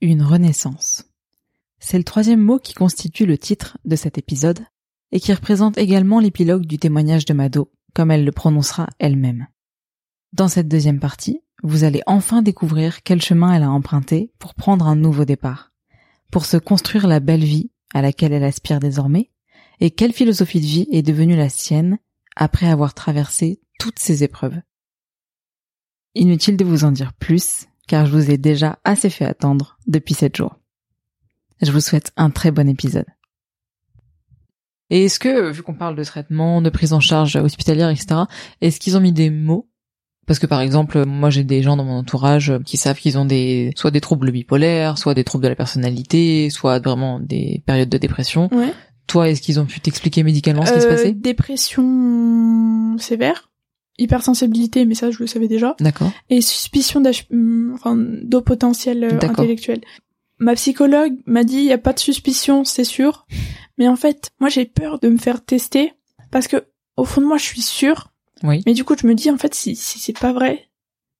une renaissance. C'est le troisième mot qui constitue le titre de cet épisode et qui représente également l'épilogue du témoignage de Mado, comme elle le prononcera elle-même. Dans cette deuxième partie, vous allez enfin découvrir quel chemin elle a emprunté pour prendre un nouveau départ, pour se construire la belle vie à laquelle elle aspire désormais, et quelle philosophie de vie est devenue la sienne après avoir traversé toutes ces épreuves. Inutile de vous en dire plus, car je vous ai déjà assez fait attendre depuis sept jours. Je vous souhaite un très bon épisode. Et est-ce que, vu qu'on parle de traitement, de prise en charge hospitalière, etc., est-ce qu'ils ont mis des mots? Parce que par exemple, moi j'ai des gens dans mon entourage qui savent qu'ils ont des soit des troubles bipolaires, soit des troubles de la personnalité, soit vraiment des périodes de dépression. Ouais. Toi, est-ce qu'ils ont pu t'expliquer médicalement ce qui se Euh, passait? Dépression sévère, hypersensibilité, mais ça je le savais déjà, D'accord. et suspicion hum, enfin, d'eau potentiel euh, intellectuel. Ma psychologue m'a dit il y a pas de suspicion, c'est sûr, mais en fait, moi j'ai peur de me faire tester parce que au fond de moi je suis sûre, Oui. mais du coup je me dis en fait si, si c'est pas vrai,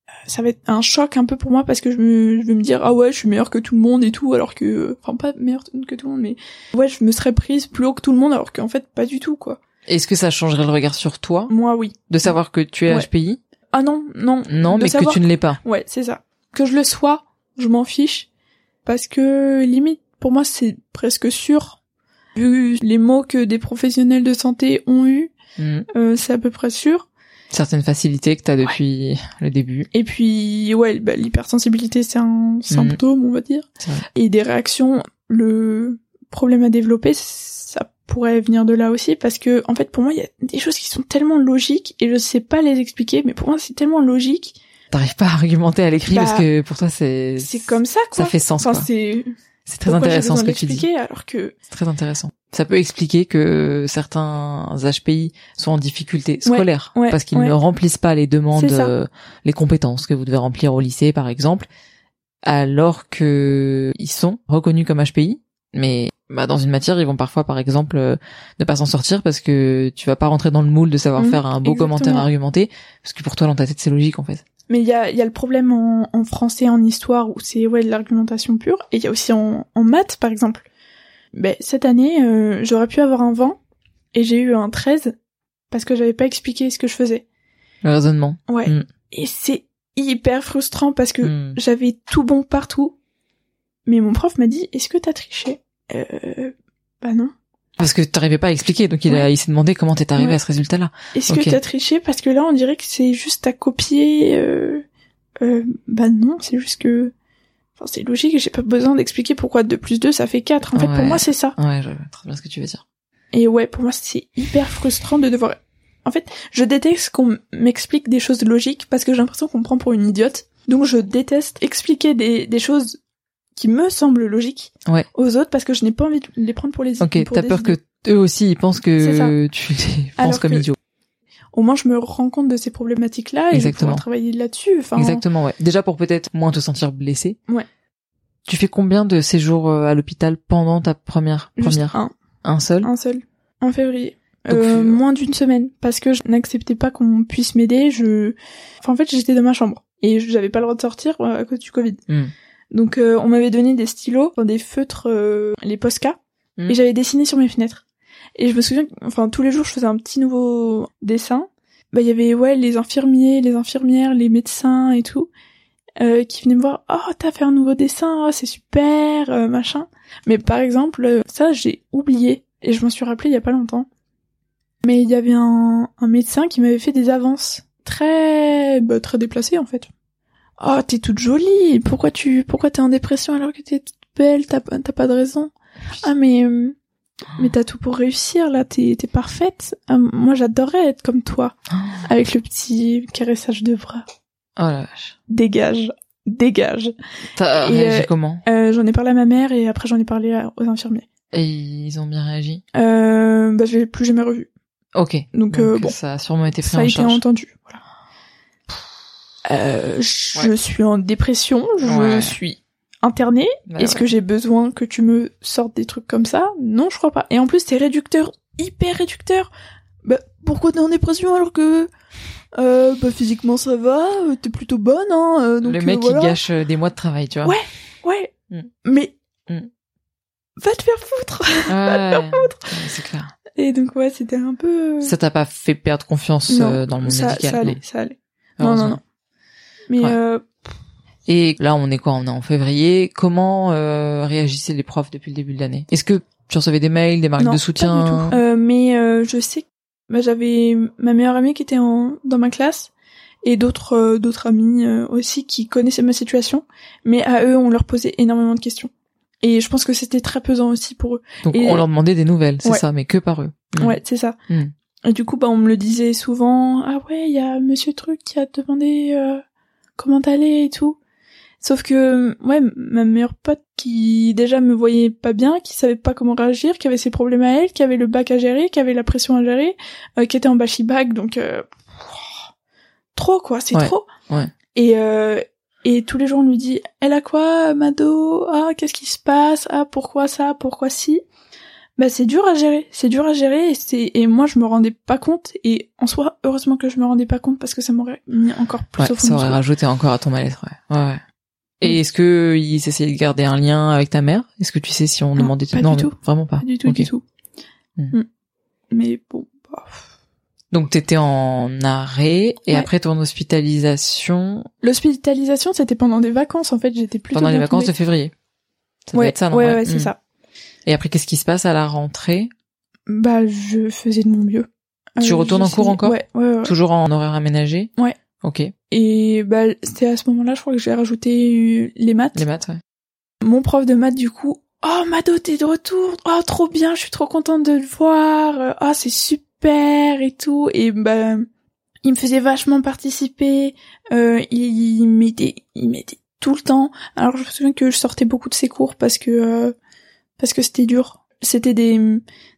euh, ça va être un choc un peu pour moi parce que je, me, je vais me dire ah ouais je suis meilleure que tout le monde et tout alors que enfin pas meilleure que tout le monde mais ouais je me serais prise plus haut que tout le monde alors qu'en fait pas du tout quoi. Est-ce que ça changerait le regard sur toi? Moi oui. de savoir que tu es Ouais. HPI Ah non, non. Non, De mais savoir- que tu ne l'es pas. Ouais, c'est ça. Que je le sois, je m'en fiche. Parce que, limite, pour moi, c'est presque sûr. Vu les mots que des professionnels de santé ont eu, Hmm. euh, c'est à peu près sûr. Certaines facilités que tu as depuis le début. Et puis, ouais, bah, l'hypersensibilité, c'est un symptôme, on va dire. Et des réactions, le problème à développer, pourrait venir de là aussi, parce que, en fait, pour moi, il y a des choses qui sont tellement logiques, et je sais pas les expliquer, mais pour moi, c'est tellement logique. T'arrives pas à argumenter à l'écrit Bah, parce que pour toi c'est C'est comme ça, quoi. ça fait sens Enfin, c'est C'est très pourquoi intéressant ce que tu dis. alors que C'est très intéressant. Ça peut expliquer que certains HPI sont en difficulté scolaire ouais, parce qu'ils ouais. ne remplissent pas les demandes, euh, les compétences que vous devez remplir au lycée par exemple, alors que ils sont reconnus comme HPI, mais bah, dans une matière ils vont parfois par exemple euh, ne pas s'en sortir parce que tu vas pas rentrer dans le moule de savoir Mhm, faire un beau exactement. commentaire argumenté parce que pour toi dans ta tête c'est logique en fait. mais il y a, y a le problème en, en français, en histoire, où c'est ouais de l'argumentation pure, et il y a aussi en, en maths, par exemple. Ben, cette année, euh, j'aurais pu avoir un 20, et j'ai eu un 13, parce que j'avais pas expliqué ce que je faisais. Le raisonnement. Ouais. Mm. Et c'est hyper frustrant, parce que Hmm. j'avais tout bon partout. Mais mon prof m'a dit, est-ce que t'as triché? Euh... Bah non. Parce que t'arrivais pas à expliquer, donc il, a, il s'est demandé comment t'es arrivé Ouais. à ce résultat-là. Est-ce que t'as triché Parce que là, on dirait que c'est juste à copier. Euh... Euh, bah non, c'est juste que. Enfin, c'est logique. J'ai pas besoin d'expliquer pourquoi 2 plus 2 ça fait 4. En fait, Ouais. pour moi, c'est ça. Ouais, je vois très bien ce que tu veux dire. Et ouais, pour moi, c'est hyper frustrant de devoir. En fait, je déteste qu'on m'explique des choses logiques parce que j'ai l'impression qu'on me prend pour une idiote. Donc, je déteste expliquer des, des choses qui me semblent logiques Ouais. aux autres parce que je n'ai pas envie de les prendre pour les Ok, t'as peur idiots. que eux aussi ils pensent que tu les penses comme idiots. Au moins, je me rends compte de ces problématiques-là et je vais Exactement. pouvoir travailler là-dessus. Enfin, Exactement, ouais. Déjà pour peut-être moins te sentir blessé. Ouais. Tu fais combien de séjours euh, à l'hôpital pendant ta première Juste première? un. Un seul? Un seul. En février. Donc, Euh, euh, moins d'une semaine. Parce que je n'acceptais pas qu'on puisse m'aider. Je... Enfin, en fait, j'étais dans ma chambre. Et j'avais pas le droit de sortir à cause du Covid. Hmm. Donc, euh, on m'avait donné des stylos, dans des feutres, euh, les Posca. Hmm. Et j'avais dessiné sur mes fenêtres. Et je me souviens, enfin, tous les jours, je faisais un petit nouveau dessin. Bah, il y avait, ouais, les infirmiers, les infirmières, les médecins et tout. euh, qui venaient me voir, oh, t'as fait un nouveau dessin, oh, c'est super, euh, machin. Mais par exemple, euh, ça, j'ai oublié. Et je m'en suis rappelé il y a pas longtemps. Mais il y avait un, un médecin qui m'avait fait des avances très, bah, très déplacées en fait. Oh, t'es toute jolie. Pourquoi tu, pourquoi t'es en dépression alors que t'es toute belle? T'as pas, t'as pas de raison. Ah mais, euh, mais t'as tout pour réussir là. T'es, t'es parfaite. Ah, moi, j'adorerais être comme toi, avec le petit caressage de bras. Oh la vache. Dégage, dégage. T'as réagi euh, comment? Euh, j'en ai parlé à ma mère et après j'en ai parlé aux infirmiers. Et ils ont bien réagi? Euh, bah, je l'ai plus jamais revu. Ok. Donc, Donc, euh, bon. ça a sûrement été pris Ça a été charge. entendu. Voilà. Euh, je Ouais. suis en dépression, je Ouais. suis internée. Bah Est-ce ouais. que j'ai besoin que tu me sortes des trucs comme ça? Non, je crois pas. Et en plus, c'est réducteur, hyper réducteur. Bah, pourquoi t'es en dépression alors que euh, bah, physiquement ça va, euh, t'es plutôt bonne, hein euh, donc, Le mec voilà. qui gâche des mois de travail, tu vois. Ouais. Ouais. Mm. Mais Mm. va te faire foutre. Ouais, ouais, c'est clair. Et donc ouais, c'était un peu. Ça t'a pas fait perdre confiance Non, dans le monde ça, médical ça allait, non. ça allait. Non, non, non. Mais Ouais. euh, Et là, on est quoi? On est en février. Comment euh, réagissaient les profs depuis le début de l'année? Est-ce que tu recevais des mails, des marques non, de pas soutien? du tout. Euh, mais euh, je sais que bah, j'avais ma meilleure amie qui était en, dans ma classe et d'autres euh, d'autres amis euh, aussi qui connaissaient ma situation. Mais à eux, on leur posait énormément de questions. Et je pense que c'était très pesant aussi pour eux. Donc, et- on leur demandait des nouvelles, c'est Ouais. ça, mais que par eux. Mm. Ouais, c'est ça. Mm. Et du coup, bah, on me le disait souvent. Ah ouais, il y a Monsieur Truc qui a demandé euh, comment t'allais et tout. Sauf que, ouais, ma meilleure pote qui déjà me voyait pas bien, qui savait pas comment réagir, qui avait ses problèmes à elle, qui avait le bac à gérer, qui avait la pression à gérer, euh, qui était en bac, donc euh, trop quoi, c'est Ouais, trop. ouais. Et euh, et tous les jours on lui dit, elle a quoi, Mado? Ah, qu'est-ce qui se passe? Ah, pourquoi ça? Pourquoi si? Bah c'est dur à gérer, c'est dur à gérer et c'est et moi je me rendais pas compte et en soi heureusement que je me rendais pas compte parce que ça m'aurait mis encore plus Ouais, au fond ça aurait rajouté encore à ton mal-être. Ouais. ouais, ouais. Et est-ce que ils essayaient de garder un lien avec ta mère? Est-ce que tu sais si on Non, demandait pas non, du non, tout. vraiment pas. Pas du tout, du tout. Hmm. Mm. Mais bon, bah, Donc t'étais en arrêt et Ouais. après ton hospitalisation? L'hospitalisation c'était pendant des vacances en fait, j'étais plutôt pendant les vacances de février. Ça doit Ouais, être ça, non? Ouais, ouais, c'est Hmm. ça. Et après qu'est-ce qui se passe à la rentrée? Bah je faisais de mon mieux. Tu retournes en cours encore? Ouais, ouais, ouais. Toujours en horaire aménagé? Ouais. Ok. Et bah c'était à ce moment-là, je crois que j'ai rajouté euh, les maths. Les maths, ouais. Mon prof de maths, du coup, oh Mado, t'es de retour, oh trop bien, je suis trop contente de le voir, ah c'est super et tout, et bah il me faisait vachement participer, euh, il, il m'aidait, il m'aidait tout le temps. Alors je me souviens que je sortais beaucoup de ses cours parce que euh, parce que c'était dur. C'était des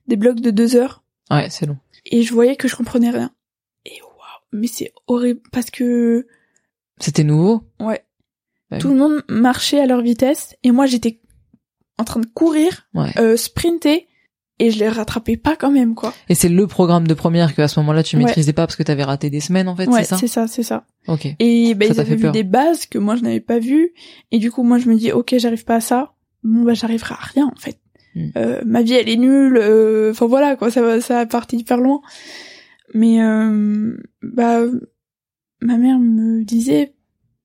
des blocs de deux heures Ouais, c'est long. et je voyais que je comprenais rien. Et waouh, mais c'est horrible parce que C'était nouveau? Ouais, Bah tout oui. le monde marchait à leur vitesse et moi j'étais en train de courir Ouais. euh, sprinter et je les rattrapais pas quand même quoi. Et c'est le programme de première que à ce moment-là tu Ouais. maîtrisais pas parce que t'avais raté des semaines en fait, ouais, c'est ça? c'est ça, c'est ça. Ok. Et ben Ça ils avaient fait vu peur. des bases que moi je n'avais pas vues et du coup moi je me dis OK, j'arrive pas à ça. Bon bah j'arriverai à rien en fait. Hmm. Euh, ma vie elle est nulle, euh, enfin voilà quoi, ça va ça a parti hyper loin. Mais euh, bah ma mère me disait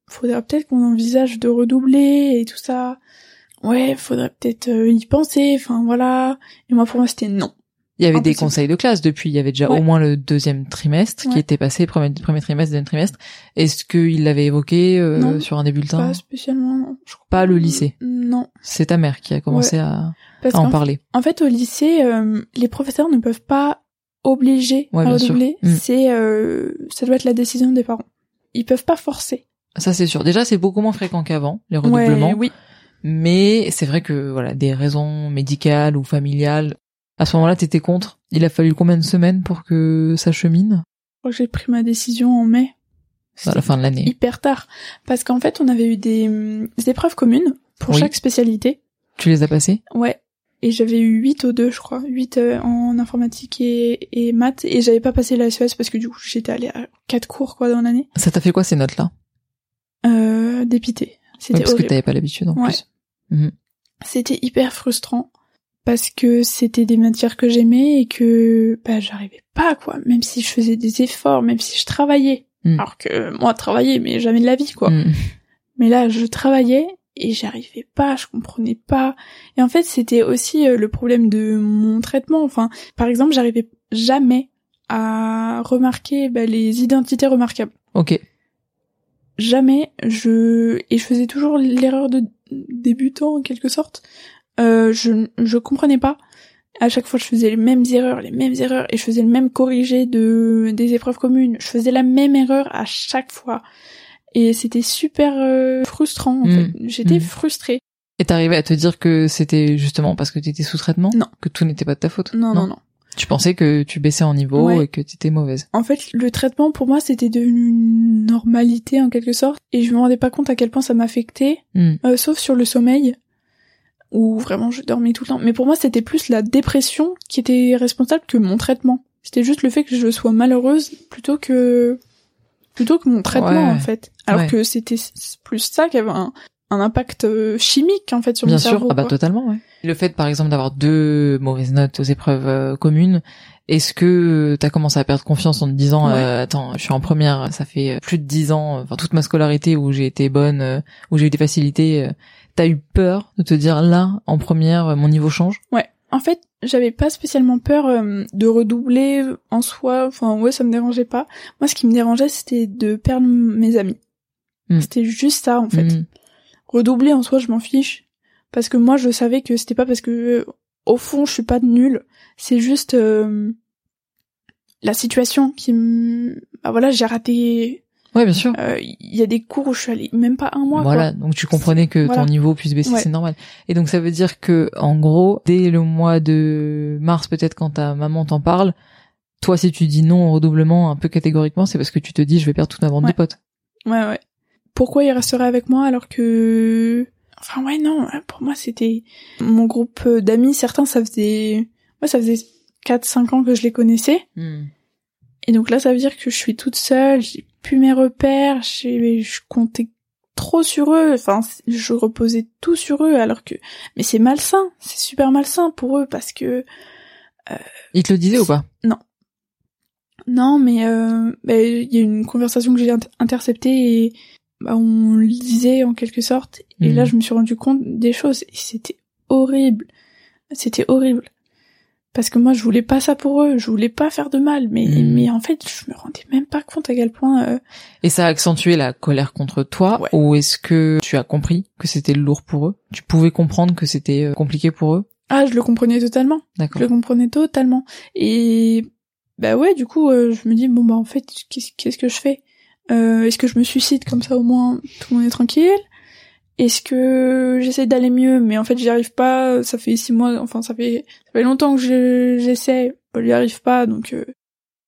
faudrait peut-être qu'on envisage de redoubler et tout ça. Ouais, faudrait peut-être euh, y penser, enfin voilà. Et moi pour moi c'était non. Il y avait des conseils de classe depuis, il y avait déjà Ouais. au moins le deuxième trimestre qui était passé, premier, premier trimestre, deuxième trimestre. Est-ce qu'il l'avait évoqué euh, Non. sur un des bulletins Pas spécialement. non. Je crois- Pas le lycée. Non. C'est ta mère qui a commencé à, à en parler. En fait, au lycée, euh, les professeurs ne peuvent pas obliger à redoubler. Mm. C'est, euh, ça doit être la décision des parents. Ils peuvent pas forcer. Ça c'est sûr. Déjà c'est beaucoup moins fréquent qu'avant, les redoublements. Oui. Mais c'est vrai que voilà, des raisons médicales ou familiales, à ce moment-là t'étais contre. Il a fallu combien de semaines pour que ça chemine? Que j'ai pris ma décision en mai. À la fin de l'année. Hyper tard. Parce qu'en fait, on avait eu des, hum, des épreuves communes pour Oui. chaque spécialité. Tu les as passés Ouais. Et j'avais eu 8 aux deux, je crois. 8 euh, en informatique et, et maths. Et j'avais pas passé la SES parce que du coup, j'étais allée à quatre cours, quoi, dans l'année. Ça t'a fait quoi ces notes-là? Euh, dépité. C'était Parce que t'avais pas l'habitude en Ouais. plus. Mhm. C'était hyper frustrant parce que c'était des matières que j'aimais et que bah j'arrivais pas quoi. Même si je faisais des efforts même si je travaillais. Mm. alors que moi travailler mais jamais de la vie quoi. Mhm. mais là je travaillais et j'arrivais pas je comprenais pas. Et en fait c'était aussi euh, le problème de mon traitement. Enfin par exemple j'arrivais jamais à remarquer bah, les identités remarquables. Ok. jamais. Je et je faisais toujours l'erreur de débutant en quelque sorte euh, je je comprenais pas à chaque fois je faisais les mêmes erreurs les mêmes erreurs et je faisais le même corrigé de des épreuves communes je faisais la même erreur à chaque fois et c'était super euh, frustrant en Mm. fait j'étais Mm. frustrée Et t'arrivais à te dire que c'était justement parce que t'étais sous traitement Non. Que tout n'était pas de ta faute? Non non non Tu pensais que tu baissais en niveau Ouais. et que t'étais mauvaise? en fait le traitement pour moi c'était devenu une normalité en quelque sorte et je me rendais pas compte à quel point ça m'affectait Hmm. Euh, sauf sur le sommeil où vraiment je dormais tout le temps. Mais pour moi, c'était plus la dépression qui était responsable que mon traitement. C'était juste le fait que je sois malheureuse plutôt que plutôt que mon traitement Ouais. en fait. Alors Ouais. que c'était plus ça qui avait un un impact euh, chimique en fait sur Bien mon sûr, cerveau. ah bah quoi. totalement, ouais. Le fait, par exemple, d'avoir deux mauvaises notes aux épreuves euh, communes, est-ce que t'as commencé à perdre confiance en te disant, Ouais. euh, attends, je suis en première, ça fait plus de dix ans, enfin toute ma scolarité où j'ai été bonne, euh, où j'ai eu des facilités, euh, t'as eu peur de te dire là, en première, euh, mon niveau change? Ouais. En fait, j'avais pas spécialement peur euh, de redoubler en soi. Enfin, ouais, ça me dérangeait pas. Moi, ce qui me dérangeait, c'était de perdre mes amis. Hmm. C'était juste ça, en fait. Mm. Redoubler en soi, je m'en fiche. Parce que moi, je savais que c'était pas parce que, au fond, je suis pas nulle. C'est juste euh, la situation qui me... Bah voilà, j'ai raté... Ouais, bien sûr. euh, Il y a des cours où je suis allée même pas un mois, voilà, donc tu comprenais que Voilà. ton niveau puisse baisser, Ouais. c'est normal. Et donc ça veut dire que, en gros, dès le mois de mars, peut-être quand ta maman t'en parle, toi, si tu dis non au redoublement un peu catégoriquement, c'est parce que tu te dis, je vais perdre toute ma bande Ouais. de potes. Ouais, ouais. Pourquoi il resterait avec moi alors que... Enfin, ouais, non, pour moi, c'était... Mon groupe d'amis, certains, ça faisait... Moi, ça faisait 4-5 ans que je les connaissais. Et donc là, ça veut dire que je suis toute seule, j'ai plus mes repères, je comptais trop sur eux, enfin, je reposais tout sur eux, alors que... Mais c'est malsain, c'est super malsain pour eux, parce que... Il te le disait ou pas? Non, mais euh, bah, il y a une conversation que j'ai int- interceptée et bah, on le disait en quelque sorte. Et Mhm. là, je me suis rendu compte des choses et c'était horrible. C'était horrible. Parce que moi, je voulais pas ça pour eux. Je voulais pas faire de mal. Mais, Mhm. mais en fait, je me rendais même pas compte à quel point... euh, Et ça a accentué la colère contre toi Ouais. Ou est-ce que tu as compris que c'était lourd pour eux? Tu pouvais comprendre que c'était euh, compliqué pour eux? Ah, je le comprenais totalement. Je D'accord. le comprenais totalement. Et bah ouais, du coup, euh, je me dis bon bah en fait, qu'est-ce qu'est-ce que je fais? Euh, Est-ce que je me suicide comme ça au moins tout le monde est tranquille? Est-ce que j'essaie d'aller mieux? Mais en fait j'y arrive pas Ça fait six mois, enfin ça fait ça fait longtemps que je- j'essaie, bah, j'y arrive pas donc euh,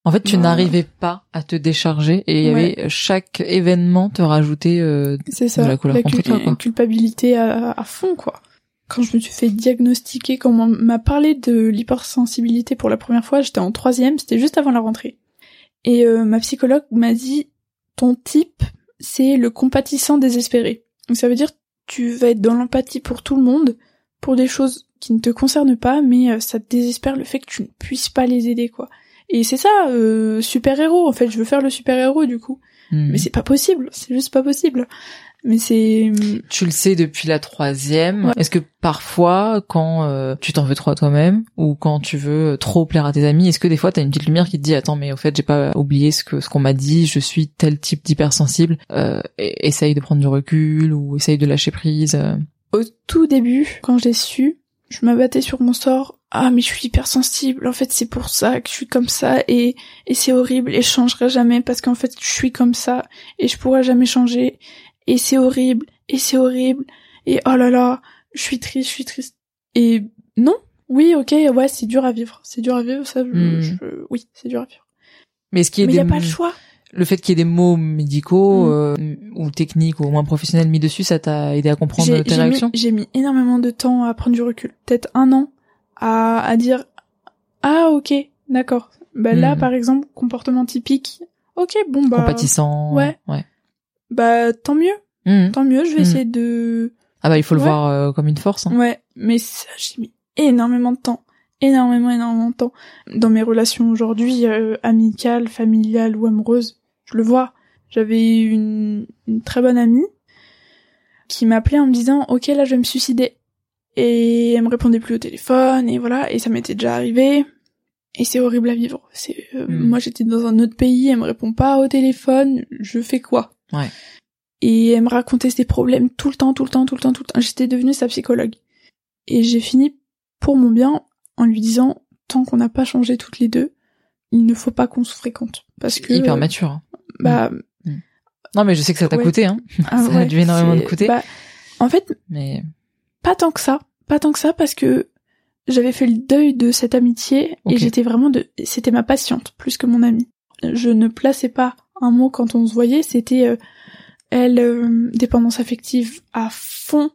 En fait, tu Bah. n'arrivais pas à te décharger et il y avait chaque événement te rajoutait euh, c'est ça. De la colère contre cul- toi, quoi. culpabilité à, à fond quoi. Quand je me suis fait diagnostiquer, quand on m'a parlé de l'hypersensibilité pour la première fois, j'étais en troisième, c'était juste avant la rentrée. Et euh, ma psychologue m'a dit, ton type, c'est le compatissant désespéré. Donc ça veut dire, tu vas être dans l'empathie pour tout le monde, pour des choses qui ne te concernent pas, mais euh, ça te désespère le fait que tu ne puisses pas les aider, quoi. Et c'est ça, euh, super-héros, en fait, je veux faire le super-héros, du coup. hmm. Mais c'est pas possible, c'est juste pas possible. Mais c'est... Tu le sais depuis la troisième. Ouais. Est-ce que parfois, quand euh, tu t'en veux trop à toi-même ou quand tu veux trop plaire à tes amis, est-ce que des fois t'as une petite lumière qui te dit attends mais au fait j'ai pas oublié ce que ce qu'on m'a dit, je suis tel type d'hypersensible, euh, essaye de prendre du recul ou essaye de lâcher prise. euh. Au tout début, quand j'ai su, je m'abattais sur mon sort. Ah, mais je suis hypersensible. En fait, c'est pour ça que je suis comme ça et, et c'est horrible et je changerai jamais parce qu'en fait, je suis comme ça et je pourrai jamais changer et c'est horrible et c'est horrible et oh là là, je suis triste, je suis triste. Et non, oui, ok, ouais, c'est dur à vivre. C'est dur à vivre, ça, je- Hmm. je- oui, c'est dur à vivre. Mais est-ce qu'il y Mais il y a pas le choix. le fait qu'il y ait des mots médicaux Mm. euh, ou techniques ou au moins professionnels mis dessus, ça t'a aidé à comprendre tes j'ai mis, réactions? j'ai mis énormément de temps à prendre du recul. Peut-être un an à, à dire Ah ok, d'accord. Bah là Hmm. par exemple, comportement typique. Ok, bon bah Compatissant. ouais. ouais. Bah tant mieux, Hmm. tant mieux, je vais Hmm. essayer de Ah bah il faut le Ouais. voir euh, comme une force. hein. Ouais, mais ça j'ai mis énormément de temps. Énormément, énormément de temps. Dans mes relations aujourd'hui, euh, amicales, familiales ou amoureuses, je le vois. J'avais une, une très bonne amie qui m'appelait en me disant « Ok, là, je vais me suicider. » Et elle me répondait plus au téléphone, et voilà, et ça m'était déjà arrivé. Et c'est horrible à vivre. C'est euh, Mm. Moi, j'étais dans un autre pays, elle me répond pas au téléphone, je fais quoi? Ouais. Et elle me racontait ses problèmes tout le temps, tout le temps, tout le temps, tout le temps. J'étais devenue sa psychologue. Et j'ai fini pour mon bien en lui disant, tant qu'on n'a pas changé toutes les deux, il ne faut pas qu'on se fréquente. Parce que, Hyper mature. hein. bah, Non mais je sais que ça t'a Ouais. coûté hein. ah Ça a dû énormément te coûter. bah, en fait, Mais pas tant que ça. Pas tant que ça parce que j'avais fait le deuil de cette amitié et j'étais vraiment de, c'était ma patiente plus que mon amie. Je ne plaçais pas un mot quand on se voyait, c'était euh, elle euh, dépendance affective à fond.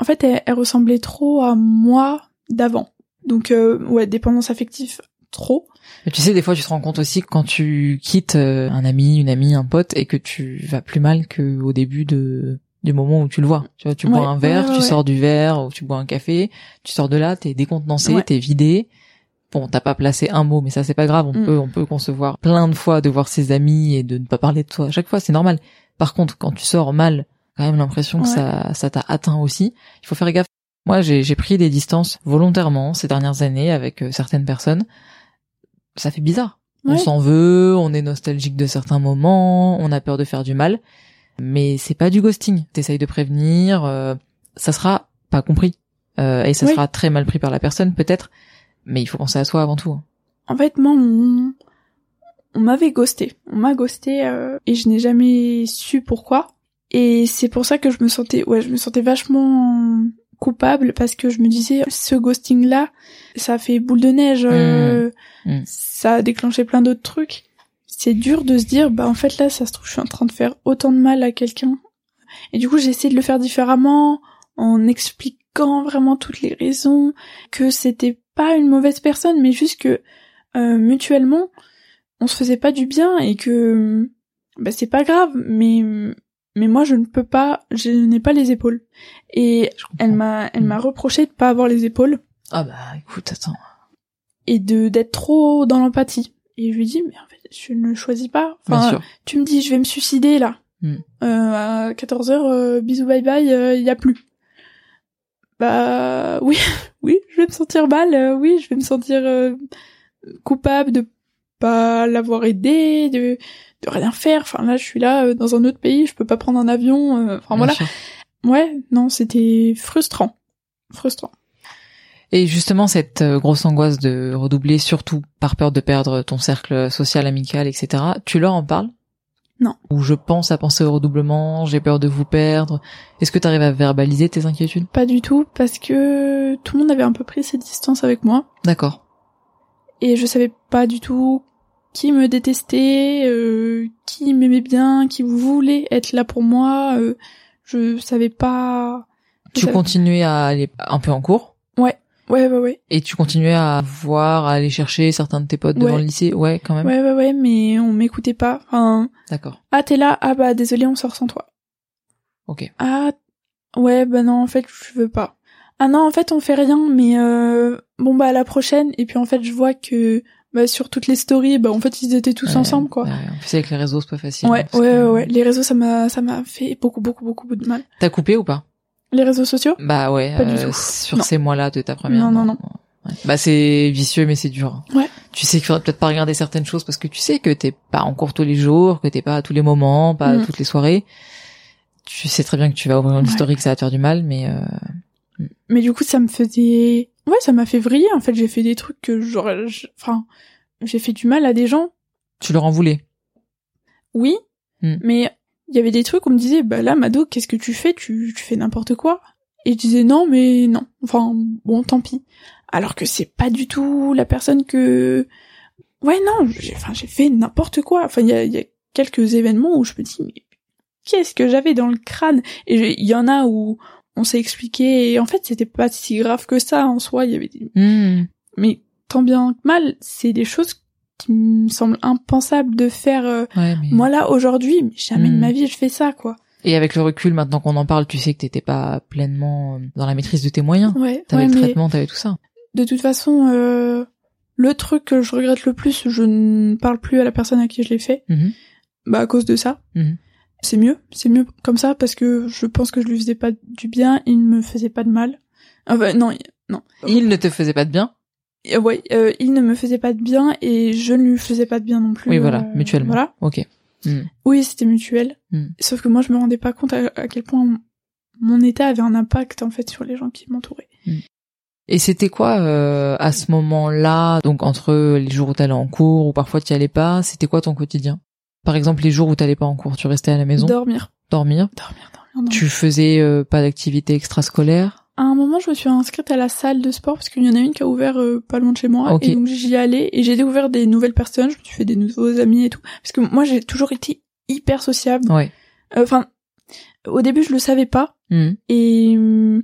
En fait, elle, elle ressemblait trop à moi d'avant. Donc euh, ouais, dépendance affective trop. Mais tu sais, des fois, tu te rends compte aussi que quand tu quittes euh, un ami, une amie, un pote, et que tu vas plus mal qu'au début de, du moment où tu le vois. Tu vois, tu Ouais, bois un verre, ouais, ouais, tu sors du verre, ou tu bois un café, tu sors de là, t'es décontenancé, t'es vidé. Bon, t'as pas placé un mot, mais ça c'est pas grave. On Mm. peut, on peut concevoir plein de fois de voir ses amis et de ne pas parler de toi à chaque fois, c'est normal. Par contre, quand tu sors mal, quand même l'impression que ça, ça t'a atteint aussi. Il faut faire gaffe. Moi, j'ai, pris des distances volontairement ces dernières années avec euh, certaines personnes. Ça fait bizarre. On s'en veut, on est nostalgique de certains moments, on a peur de faire du mal, mais c'est pas du ghosting. T'essayes de prévenir, euh, ça sera pas compris euh, et ça Oui. sera très mal pris par la personne peut-être, mais il faut penser à soi avant tout. hein. En fait, moi, on, on m'avait ghosté. On m'a ghosté euh, et je n'ai jamais su pourquoi. Et c'est pour ça que je me sentais, ouais, je me sentais vachement coupable parce que je me disais, ce ghosting-là, ça a fait boule de neige, euh, Mm. ça a déclenché plein d'autres trucs. C'est dur de se dire, bah en fait là, ça se trouve, je suis en train de faire autant de mal à quelqu'un. Et du coup, j'ai essayé de le faire différemment, en expliquant vraiment toutes les raisons, que c'était pas une mauvaise personne, mais juste que euh, mutuellement, on se faisait pas du bien et que bah c'est pas grave, mais mais moi je ne peux pas, je n'ai pas les épaules. Et elle m'a elle Mm. m'a reproché de pas avoir les épaules Ah bah écoute, attends. et de d'être trop dans l'empathie. Et je lui dis mais en fait je ne choisis pas. Bien Enfin, sûr. tu me dis je vais me suicider là. Mm. Euh, à 14h bisous bye bye, il y a plus. Bah oui, oui, je vais me sentir mal, euh, oui, je vais me sentir euh, coupable de pas l'avoir aidé, de de rien faire. Enfin là, je suis là euh, dans un autre pays, je peux pas prendre un avion. Enfin voilà. sûr. Ouais, non, c'était frustrant, frustrant. Et justement, cette grosse angoisse de redoubler, surtout par peur de perdre ton cercle social, amical, etc., tu leur en parles? Non. Ou je pense à penser au redoublement, j'ai peur de vous perdre. Est-ce que tu arrives à verbaliser tes inquiétudes? Pas du tout, parce que tout le monde avait un peu pris ses distances avec moi. D'accord. et je savais pas du tout qui me détestait, euh, qui m'aimait bien, qui voulait être là pour moi. euh, je savais pas. je Tu savais- continuais à aller un peu en cours? Ouais, ouais, ouais, et tu continuais à voir, à aller chercher certains de tes potes devant Ouais. le lycée? Ouais, quand même. Ouais, ouais, ouais, mais on m'écoutait pas. Enfin, D'accord. ah t'es là, ah bah désolé, on sort sans toi. Ok. Ah, ouais, bah non, en fait, je veux pas. Ah non, en fait, on fait rien, mais euh, bon bah à la prochaine. Et puis en fait, je vois que bah, sur toutes les stories, bah en fait, ils étaient tous Ouais, ensemble, quoi. ouais. En plus, avec les réseaux, c'est pas facile. Ouais, hein, ouais, que- ouais, ouais. Les réseaux, ça m'a, ça m'a fait beaucoup, beaucoup, beaucoup de mal. T'as coupé ou pas? Les réseaux sociaux? Bah ouais, Pas du euh, tout. sur Non. ces mois-là de ta première. Non, non, non. Ouais. Bah c'est vicieux, mais c'est dur. Ouais. Tu sais qu'il faudrait peut-être pas regarder certaines choses parce que tu sais que t'es pas en cours tous les jours, que t'es pas à tous les moments, pas Mm. toutes les soirées. Tu sais très bien que tu vas ouvrir une Ouais. story que ça va te faire du mal, mais euh, Mais du coup, ça me faisait, ouais, ça m'a fait vriller. En fait, j'ai fait des trucs que j'aurais, enfin, j'ai fait du mal à des gens. tu leur en voulais? Oui, Mm. mais il y avait des trucs où on me disait, bah là, Mado, qu'est-ce que tu fais? Tu, tu fais n'importe quoi. Et je disais non, mais non. Enfin, bon, tant pis. Alors que c'est pas du tout la personne que. Ouais, non. J'ai, enfin, j'ai fait n'importe quoi. Enfin, il y a, il y a quelques événements où je me dis, mais qu'est-ce que j'avais dans le crâne? Et il y en a où on s'est expliqué. Et en fait, c'était pas si grave que ça en soi. Il y avait des... Hmm. mais tant bien que mal, c'est des choses qui me semblent impensables de faire. euh, Ouais, mais... moi là aujourd'hui, mais jamais de Mm. ma vie je fais ça quoi. Et avec le recul, maintenant qu'on en parle, tu sais que t'étais pas pleinement dans la maîtrise de tes moyens. Ouais, T'avais ouais le traitement, t'avais tout ça. de toute façon, euh, le truc que je regrette le plus, je ne parle plus à la personne à qui je l'ai fait, Mhm. bah à cause de ça. Mhm. C'est mieux, c'est mieux comme ça parce que je pense que je lui faisais pas du bien, il ne me faisait pas de mal. Enfin non, non. Il ne te faisait pas de bien. Euh, ouais, euh, il ne me faisait pas de bien et je ne lui faisais pas de bien non plus. Oui, voilà, euh, mutuellement. Voilà. Ok. Hmm. Oui, c'était mutuel. Mm. Sauf que moi, je me rendais pas compte à, à quel point mon- état avait un impact en fait sur les gens qui m'entouraient. Et c'était quoi euh, à ce moment-là, donc entre les jours où t'allais en cours ou parfois tu allais pas, c'était quoi ton quotidien? Par exemple, les jours où t'allais pas en cours, tu restais à la maison, Dormir, dormir? dormir, dormir. dormir. Tu faisais euh, pas d'activité extrascolaire? À un moment, je me suis inscrite à la salle de sport parce qu'il y en a une qui a ouvert euh, pas loin de chez moi. Ok. Et donc j'y allais et j'ai découvert des nouvelles personnes, je me suis fait des nouveaux amis et tout. Parce que moi, j'ai toujours été hyper sociable. Ouais. Euh, Enfin, au début, je le savais pas. Hmm. Et, hum,